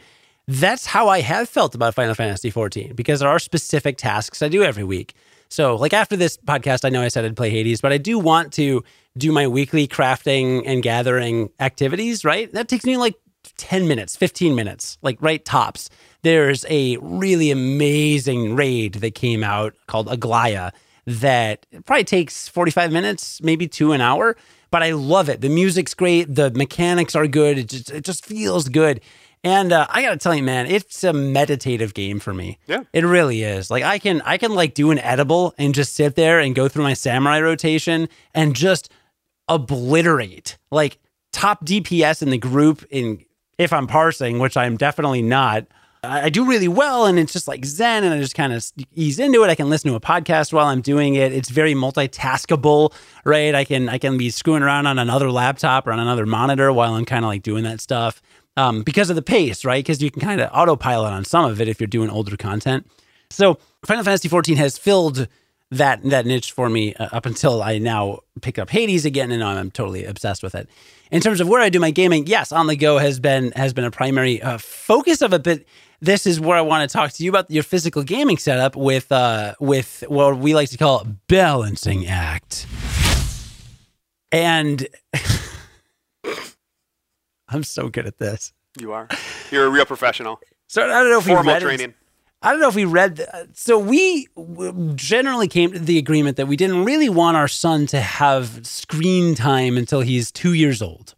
that's how I have felt about Final Fantasy 14 because there are specific tasks I do every week. So, like after this podcast, I know I said I'd play Hades, but I do want to do my weekly crafting and gathering activities, right? That takes me like 10 minutes, 15 minutes, like right tops. There's a really amazing raid that came out called Aglaia that probably takes 45 minutes, maybe to an hour, but I love it. The music's great, the mechanics are good, it just, it just feels good. And uh, I gotta tell you, man, it's a meditative game for me. Yeah. It really is. Like I can I can like do an edible and just sit there and go through my samurai rotation and just obliterate like top DPS in the group in if I'm parsing, which I'm definitely not. I do really well and it's just like zen and I just kind of ease into it. I can listen to a podcast while I'm doing it. It's very multitaskable, right? I can I can be screwing around on another laptop or on another monitor while I'm kind of like doing that stuff. Um, because of the pace, right? Because you can kind of autopilot on some of it if you're doing older content. So Final Fantasy 14 has filled that that niche for me uh, up until I now pick up Hades again, and I'm totally obsessed with it. In terms of where I do my gaming, yes, on the go has been has been a primary uh, focus of it, but this is where I want to talk to you about your physical gaming setup with uh, with what we like to call balancing act. And I'm so good at this. You are. You're a real professional. So I don't know if Formal read it. I don't know if we read. The, so we generally came to the agreement that we didn't really want our son to have screen time until he's two years old.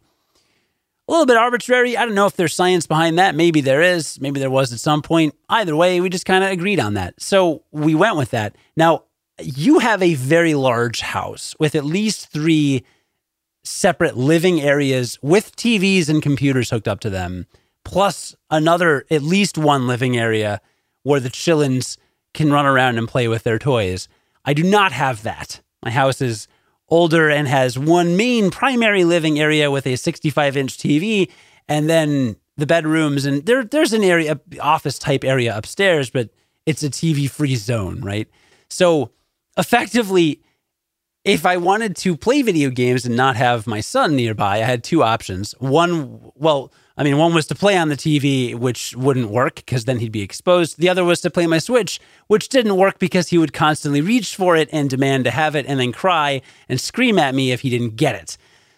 A little bit arbitrary. I don't know if there's science behind that. Maybe there is. Maybe there was at some point. Either way, we just kind of agreed on that. So we went with that. Now, you have a very large house with at least three separate living areas with TVs and computers hooked up to them, plus another, at least one living area where the chillins can run around and play with their toys. I do not have that. My house is older and has one main primary living area with a 65 inch TV, and then the bedrooms and there there's an area office type area upstairs, but it's a TV free zone, right? So effectively, if I wanted to play video games and not have my son nearby, I had two options. One, well, I mean, one was to play on the TV, which wouldn't work because then he'd be exposed. The other was to play my Switch, which didn't work because he would constantly reach for it and demand to have it and then cry and scream at me if he didn't get it.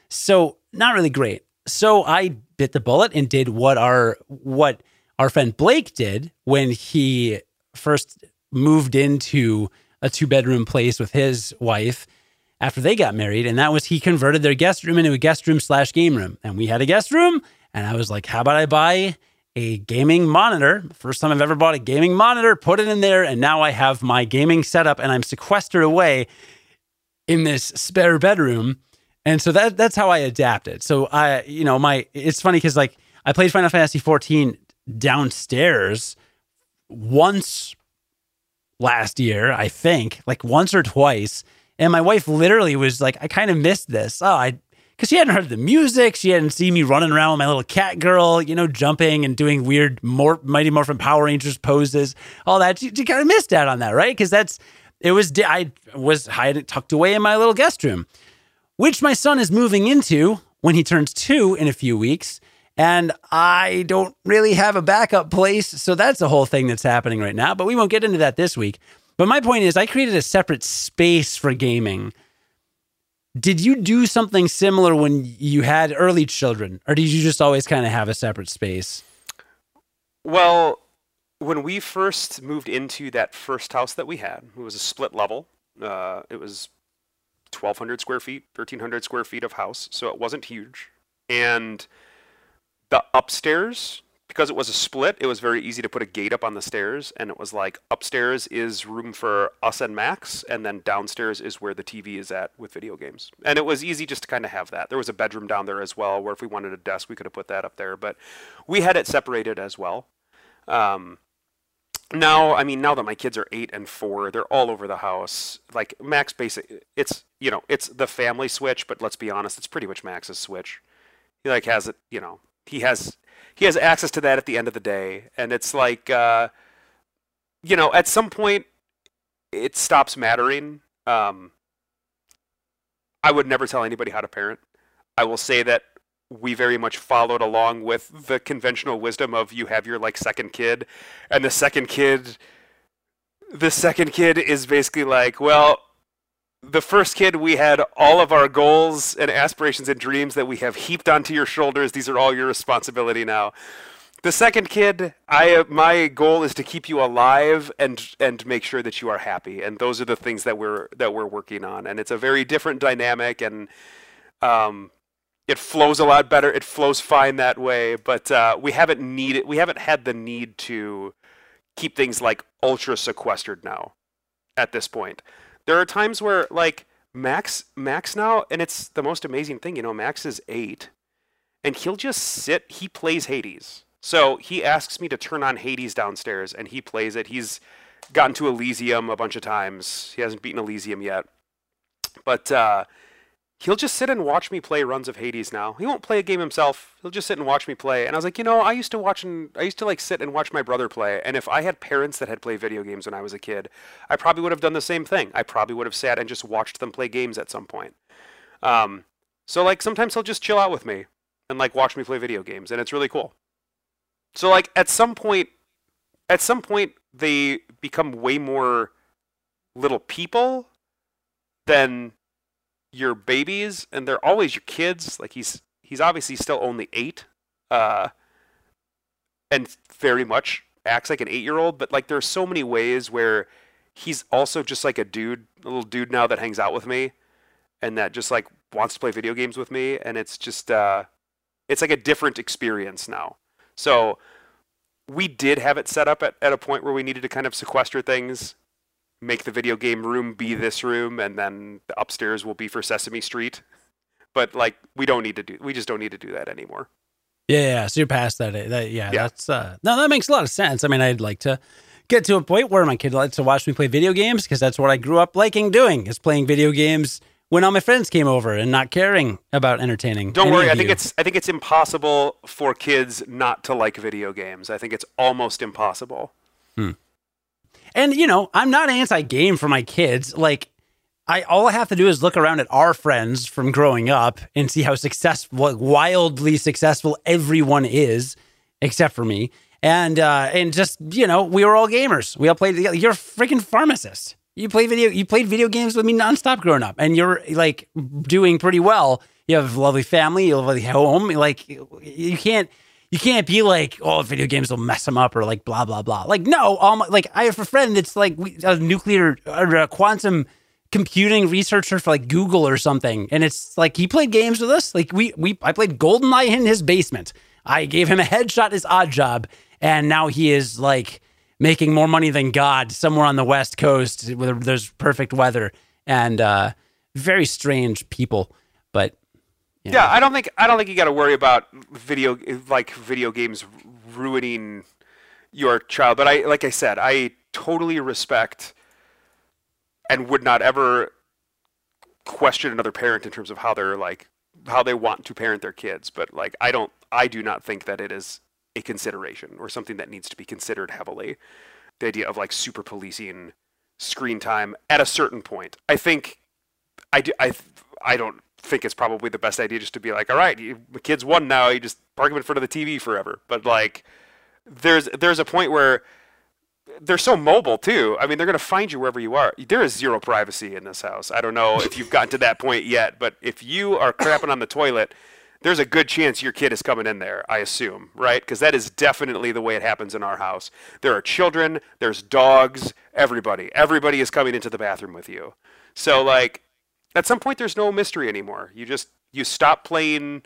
So, not really great. So, I bit the bullet and did what our what our friend Blake did when he first moved into a two bedroom place with his wife after they got married, and that was he converted their guest room into a guest room slash game room, and we had a guest room, and I was like, how about I buy a gaming monitor? First time I've ever bought a gaming monitor, put it in there, and now I have my gaming setup, and I'm sequestered away in this spare bedroom, and so that that's how I adapted. So I, you know, my it's funny because like I played Final Fantasy 14 downstairs once last year, I think, like once or twice. And my wife literally was like, I kind of missed this. Oh, I, because she hadn't heard the music. She hadn't seen me running around with my little cat girl, you know, jumping and doing weird Mor- Mighty Morphin Power Rangers poses, all that. She, she kind of missed out on that, right? Because that's, it was, I was, it tucked away in my little guest room, which my son is moving into when he turns two in a few weeks. And I don't really have a backup place. So that's a whole thing that's happening right now. But we won't get into that this week. But my point is, I created a separate space for gaming. Did you do something similar when you had early children, or did you just always kind of have a separate space? Well, when we first moved into that first house that we had, it was a split level. Uh, it was 1,200 square feet, 1,300 square feet of house, so it wasn't huge. And the upstairs because it was a split, it was very easy to put a gate up on the stairs, and it was like upstairs is room for us and Max, and then downstairs is where the TV is at with video games. And it was easy just to kind of have that. There was a bedroom down there as well, where if we wanted a desk, we could have put that up there, but we had it separated as well. Um, now, I mean, now that my kids are eight and four, they're all over the house. Like Max, basic, it's you know, it's the family switch, but let's be honest, it's pretty much Max's switch. He like has it, you know, he has he has access to that at the end of the day. And it's like uh, you know at some point it stops mattering. Um, i would never tell anybody how to parent. I will say that we very much followed along with the conventional wisdom of you have your like second kid. And the second kid the second kid is basically like well the first kid we had all of our goals and aspirations and dreams that we have heaped onto your shoulders. These are all your responsibility now. The second kid i my goal is to keep you alive and and make sure that you are happy. And those are the things that we're that we're working on. And it's a very different dynamic and um it flows a lot better. It flows fine that way. But uh, we haven't needed we haven't had the need to keep things like ultra sequestered now at this point there are times where like Max Max now and it's the most amazing thing, you know, Max is 8 and he'll just sit, he plays Hades. So he asks me to turn on Hades downstairs and he plays it. He's gotten to Elysium a bunch of times. He hasn't beaten Elysium yet. But uh he'll just sit and watch me play runs of Hades now. He won't play a game himself. He'll just sit and watch me play. And I was like, you know, I used to watch and I used to like sit and watch my brother play. And if I had parents that had played video games when I was a kid, I probably would have done the same thing. I probably would have sat and just watched them play games at some point. Um, so like sometimes he'll just chill out with me and like watch me play video games, and it's really cool. So like at some point, at some point they become way more little people than your babies and they're always your kids like he's he's obviously still only eight uh and very much acts like an eight year old, but like there's so many ways where he's also just like a dude, a little dude now that hangs out with me and that just like wants to play video games with me and it's just uh it's like a different experience now. So we did have it set up at, at a point where we needed to kind of sequester things, make the video game room be this room, and then the upstairs will be for Sesame Street. But like we don't need to do we just don't need to do that anymore. Yeah, yeah. So you're past that. that yeah, Yeah. that's uh no, that makes a lot of sense. I mean, I'd like to get to a point where my kid likes to watch me play video games because that's what I grew up liking doing is playing video games when all my friends came over and not caring about entertaining. Don't worry, I think you. it's I think it's impossible for kids not to like video games. I think it's almost impossible. And you know, I'm not anti-game for my kids. Like I all I have to do is look around at our friends from growing up and see how successful wildly successful everyone is except for me. And uh and just, you know, we were all gamers. We all played together. You're a freaking pharmacist. You play video you played video games with me nonstop growing up and you're like doing pretty well. You have a lovely family, you have a lovely home. Like you can't you can't be like, oh, video games will mess them up or like blah blah blah. Like no, all my, like I have a friend that's like a nuclear or a quantum computing researcher for like Google or something, and it's like he played games with us. Like we we I played GoldenEye in his basement. I gave him a headshot his Oddjob, and now he is like making more money than God somewhere on the West Coast where there's perfect weather and uh, very strange people. But Yeah, I don't think I don't think you got to worry about video like video games ruining your child. But I like I said, I totally respect and would not ever question another parent in terms of how they're like how they want to parent their kids. But like I don't I do not think that it is a consideration or something that needs to be considered heavily. The idea of like super policing screen time at a certain point. I think I, do, I, I don't think it's probably the best idea just to be like, all right, you, the kid's won now, you just park him in front of the TV forever. But like, there's there's a point where they're so mobile too. I mean, they're gonna find you wherever you are. There is zero privacy in this house. I don't know if you've gotten to that point yet, but if you are crapping on the toilet, there's a good chance your kid is coming in there. I assume, right? Because that is definitely the way it happens in our house. There are children, there's dogs, everybody. Everybody is coming into the bathroom with you. So like, at some point, there's no mystery anymore. You just you stop playing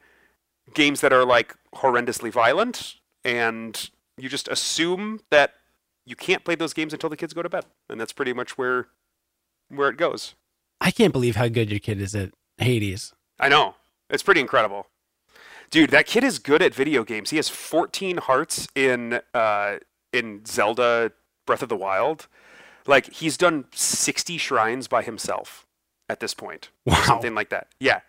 games that are like horrendously violent, and you just assume that you can't play those games until the kids go to bed, and that's pretty much where where it goes. I can't believe how good your kid is at Hades. I know it's pretty incredible, dude. That kid is good at video games. He has 14 hearts in uh, in Zelda Breath of the Wild. Like he's done 60 shrines by himself at this point, Wow. something like that. Yeah,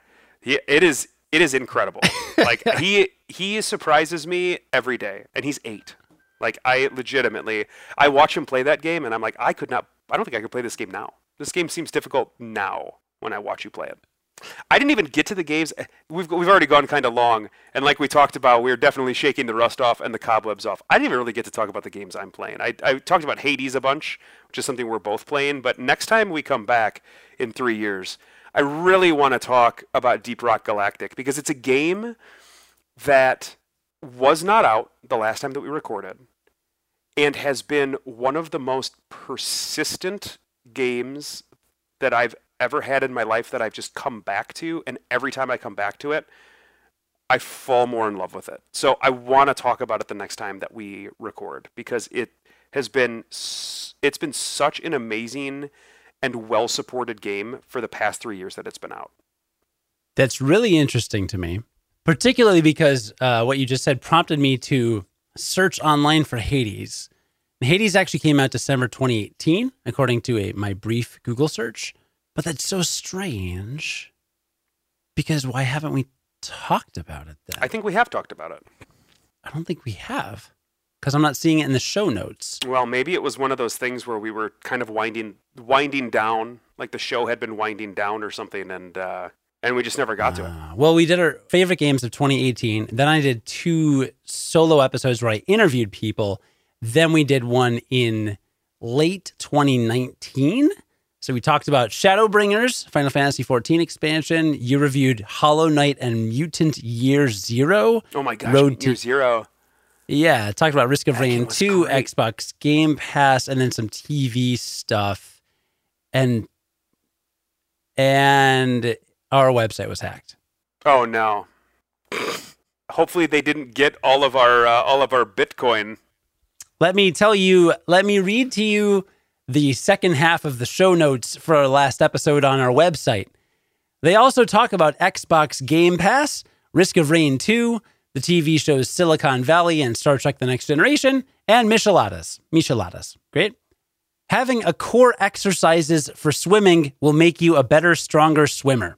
he, it is it is incredible. like he he surprises me every day, and he's eight. Like I legitimately, I watch him play that game, and I'm like, I could not. I don't think I could play this game now. This game seems difficult now when I watch you play it. I didn't even get to the games. We've we've already gone kind of long, and like we talked about, we are definitely shaking the rust off and the cobwebs off. I didn't even really get to talk about the games I'm playing. I I talked about Hades a bunch, which is something we're both playing. But next time we come back in three years, I really want to talk about Deep Rock Galactic because it's a game that was not out the last time that we recorded and has been one of the most persistent games that I've ever had in my life that I've just come back to and every time I come back to it I fall more in love with it. So I want to talk about it the next time that we record because it has been it's been such an amazing and well supported game for the past 3 years that it's been out. That's really interesting to me, particularly because uh, what you just said prompted me to search online for Hades. Hades actually came out December 2018, according to a my brief Google search. But that's so strange because why haven't we talked about it then? I think we have talked about it. I don't think we have because I'm not seeing it in the show notes. Well, maybe it was one of those things where we were kind of winding winding down, like the show had been winding down or something, and uh, and we just never got to it. Uh, well, we did our favorite games of 2018. Then I did two solo episodes where I interviewed people. Then we did one in late 2019. So we talked about Shadowbringers, Final Fantasy XIV expansion. You reviewed Hollow Knight and Mutant Year Zero. Oh my gosh, Road Road to- Year Zero. Yeah, talked about Risk of That Rain 2, great. Xbox Game Pass, and then some TV stuff. And and our website was hacked. Oh no. Hopefully they didn't get all of our uh, all of our Bitcoin. Let me tell you, let me read to you the second half of the show notes for our last episode on our website. They also talk about Xbox Game Pass, Risk of Rain 2, the TV shows Silicon Valley and Star Trek The Next Generation, and Micheladas. Micheladas. Great. Having a core exercises for swimming will make you a better, stronger swimmer.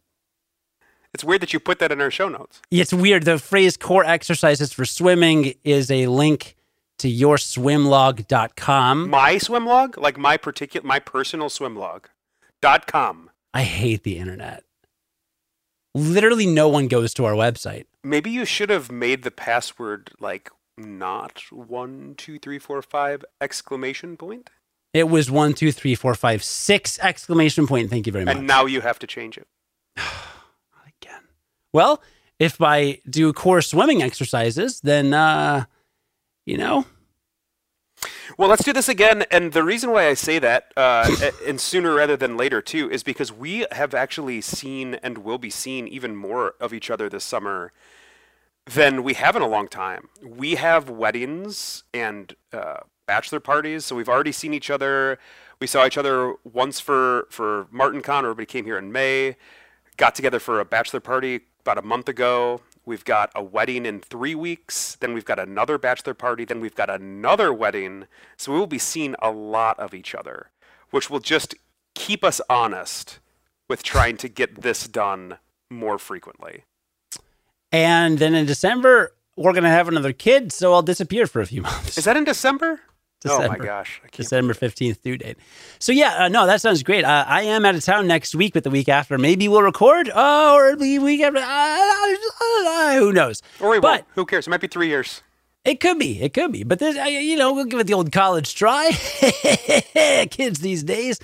It's weird that you put that in our show notes. It's weird. The phrase core exercises for swimming is a link to yourswimlog.com. My swim log, like my particular my personal swim log. Dot com. I hate the internet. Literally, no one goes to our website. Maybe you should have made the password like not one, two, three, four, five exclamation point. It was one, two, three, four, five, six exclamation point. Thank you very much. And now you have to change it. Again. Well, if I do core swimming exercises, then, uh, you know, Well, let's do this again. And the reason why I say that, uh, and sooner rather than later too, is because we have actually seen and will be seeing even more of each other this summer than we have in a long time. We have weddings and uh, bachelor parties, so we've already seen each other. We saw each other once for for Martin Con. Everybody came here in May. Got together for a bachelor party about a month ago. We've got a wedding in three weeks. Then we've got another bachelor party. Then we've got another wedding. So we will be seeing a lot of each other, which will just keep us honest with trying to get this done more frequently. and then in December, we're going to have another kid, so I'll disappear for a few months. Is that in December? Oh my December. gosh. December 15th due date. So, yeah, uh, no, that sounds great. Uh, I am out of town next week, but the week after, maybe we'll record, uh, or the week after, uh, uh, who knows? Or we but won't. Who cares? It might be three years. It could be. It could be. But this, you know, we'll give it the old college try. Kids these days.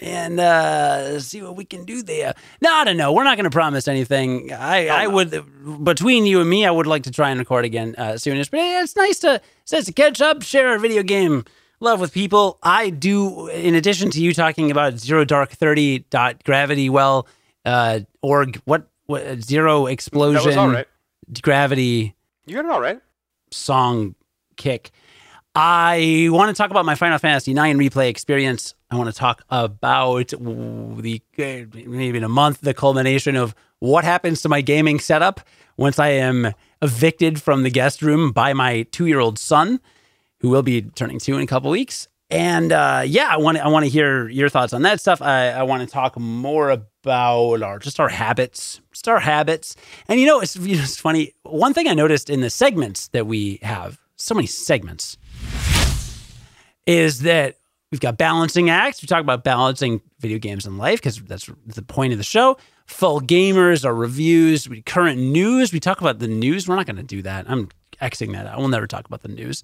And uh, see what we can do there. No, I don't know. We're not going to promise anything. I, I no. would, between you and me, I would like to try and record again uh, soonish. But it's nice to, it's nice to catch up, share our video game love with people. I do, in addition to you talking about Zero Dark 30 dot gravity well, uh, org, what, what, Zero Explosion That was all right. Gravity You got it all right. song kick. I want to talk about my Final Fantasy IX replay experience. I want to talk about the maybe in a month the culmination of what happens to my gaming setup once I am evicted from the guest room by my two year old son, who will be turning two in a couple weeks. And uh, yeah, I want to I want to hear your thoughts on that stuff. I, I want to talk more about our just our habits, just our habits. And you know, it's it's funny. One thing I noticed in the segments that we have, so many segments, is that we've got balancing acts. We talk about balancing video games and life because that's the point of the show. Full gamers, our reviews, we, current news. We talk about the news. We're not going to do that. I'm Xing that out. We'll never talk about the news.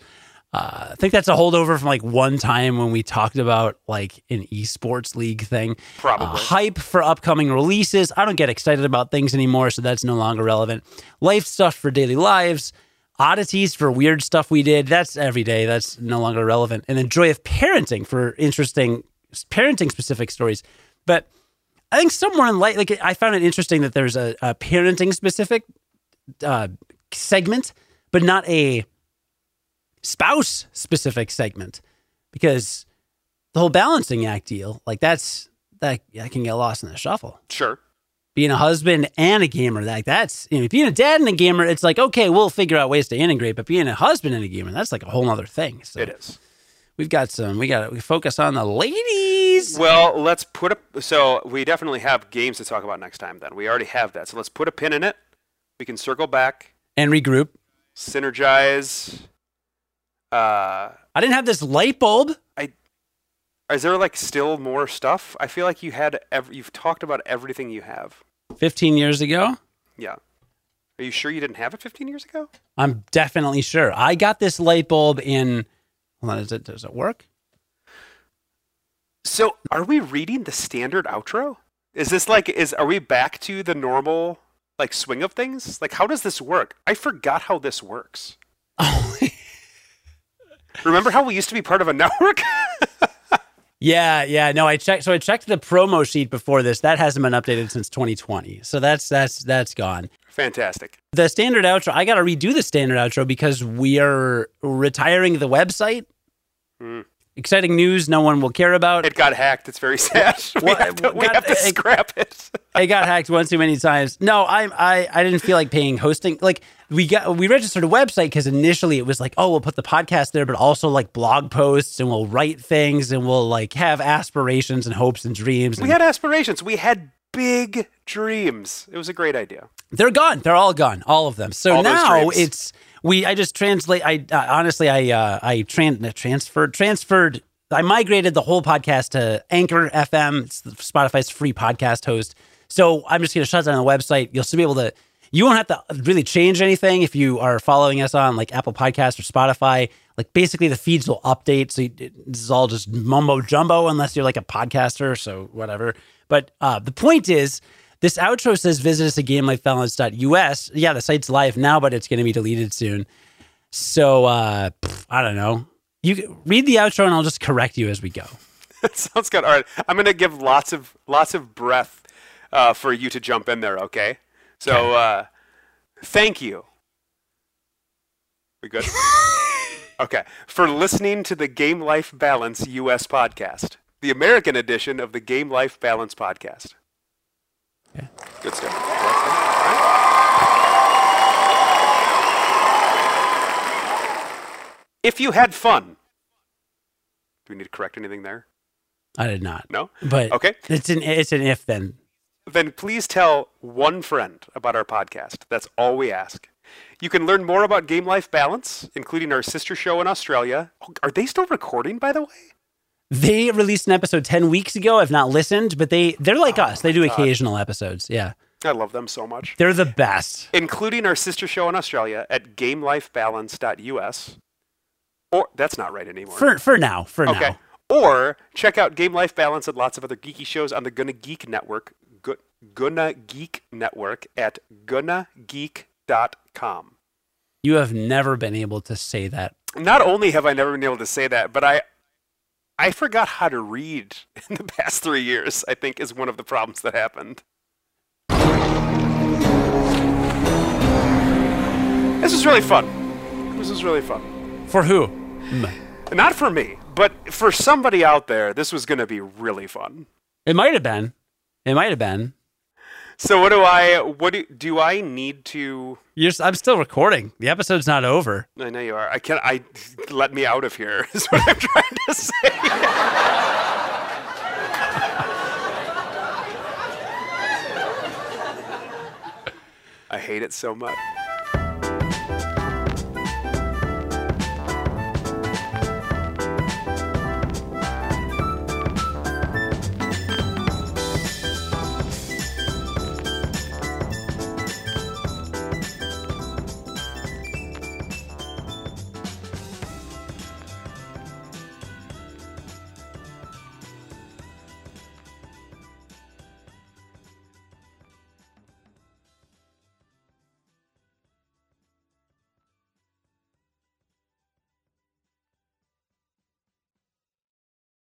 Uh, I think that's a holdover from like one time when we talked about like an esports league thing. Probably. Uh, hype for upcoming releases. I don't get excited about things anymore, so that's no longer relevant. Life stuff for daily lives. Oddities for weird stuff we did. That's every day. That's no longer relevant. And then joy of parenting for interesting parenting specific stories. But I think somewhere in light, like I found it interesting that there's a, a parenting specific uh, segment, but not a spouse specific segment because the whole balancing act deal, like that's that, that can get lost in the shuffle. Sure. Being a husband and a gamer, like that's you know, being a dad and a gamer, it's like okay, we'll figure out ways to integrate. But being a husband and a gamer, that's like a whole other thing. So It is. we've got some. We got we focus on the ladies. Well, let's put a. So we definitely have games to talk about next time. Then we already have that. So let's put a pin in it. We can circle back, and regroup. synergize. Uh, I didn't have this light bulb. Is there like still more stuff? I feel like you had. Ev- you've talked about everything you have. 15 years ago. Yeah. Are you sure you didn't have it 15 years ago? I'm definitely sure. I got this light bulb in. Hold on, does it, does it work? So, are we reading the standard outro? Is this like is are we back to the normal like swing of things? Like how does this work? I forgot how this works. Oh, Remember how we used to be part of a network? Yeah, yeah. No, I checked. So I checked the promo sheet before this. That hasn't been updated since 2020. So that's that's that's gone. Fantastic. The standard outro. I got to redo the standard outro because we are retiring the website. Mm. Exciting news. No one will care about. It got hacked. It's very sad. we What- have to, we got- have to it- scrap it. I got hacked one too many times. No, I I I didn't feel like paying hosting. Like we got we registered a website because initially it was like, oh, we'll put the podcast there, but also like blog posts and we'll write things and we'll like have aspirations and hopes and dreams. We and had aspirations. We had big dreams. It was a great idea. they're gone. They're all gone. All of them. So All now it's we. I just translate. I uh, honestly, I uh, I tran- transferred transferred. I migrated the whole podcast to Anchor FM. It's Spotify's free podcast host. So I'm just going to shut down the website. You'll still be able to. You won't have to really change anything if you are following us on like Apple Podcasts or Spotify. Like basically the feeds will update. So you, this is all just mumbo jumbo unless you're like a podcaster. So whatever. But uh, the point is, this outro says visit us at gamelifebalance.us. Yeah, the site's live now, but it's going to be deleted soon. So uh, pff, I don't know. You read the outro and I'll just correct you as we go. that Sounds good. All right. I'm going to give lots of lots of breath uh, for you to jump in there, okay? So uh, thank you. We good? okay. For listening to the Game Life Balance US podcast, the American edition of the Game Life Balance podcast. Okay. Good stuff. All right. If you had fun, do we need to correct anything there? I did not. No? But Okay. it's an it's an if then. then please tell one friend about our podcast. That's all we ask. You can learn more about Game Life Balance, including our sister show in Australia. Oh, Are they still recording, by the way? They released an episode ten weeks ago. I've not listened, but they they're like oh us. They do Oh God. occasional episodes. Yeah, I love them so much. they're the best. Including our sister show in Australia at gamelifebalance.us. Or that's not right anymore. For for now, for okay. now. Or check out Game Life Balance and lots of other geeky shows on the Gonna Geek Network. Gu- Gonna Geek Network at gonnageek.com. You have never been able to say that. not only have I never been able to say that, but I I forgot how to read in the past three years, I think is one of the problems that happened. This is really fun. This is really fun. For who? Mm. Not for me, but for somebody out there, this was going to be really fun. It might have been. It might have been. So what do I what do, do I need to You're, I'm still recording. The episode's not over. I know you are. I can't I let me out of here is what I'm trying to say. I hate it so much.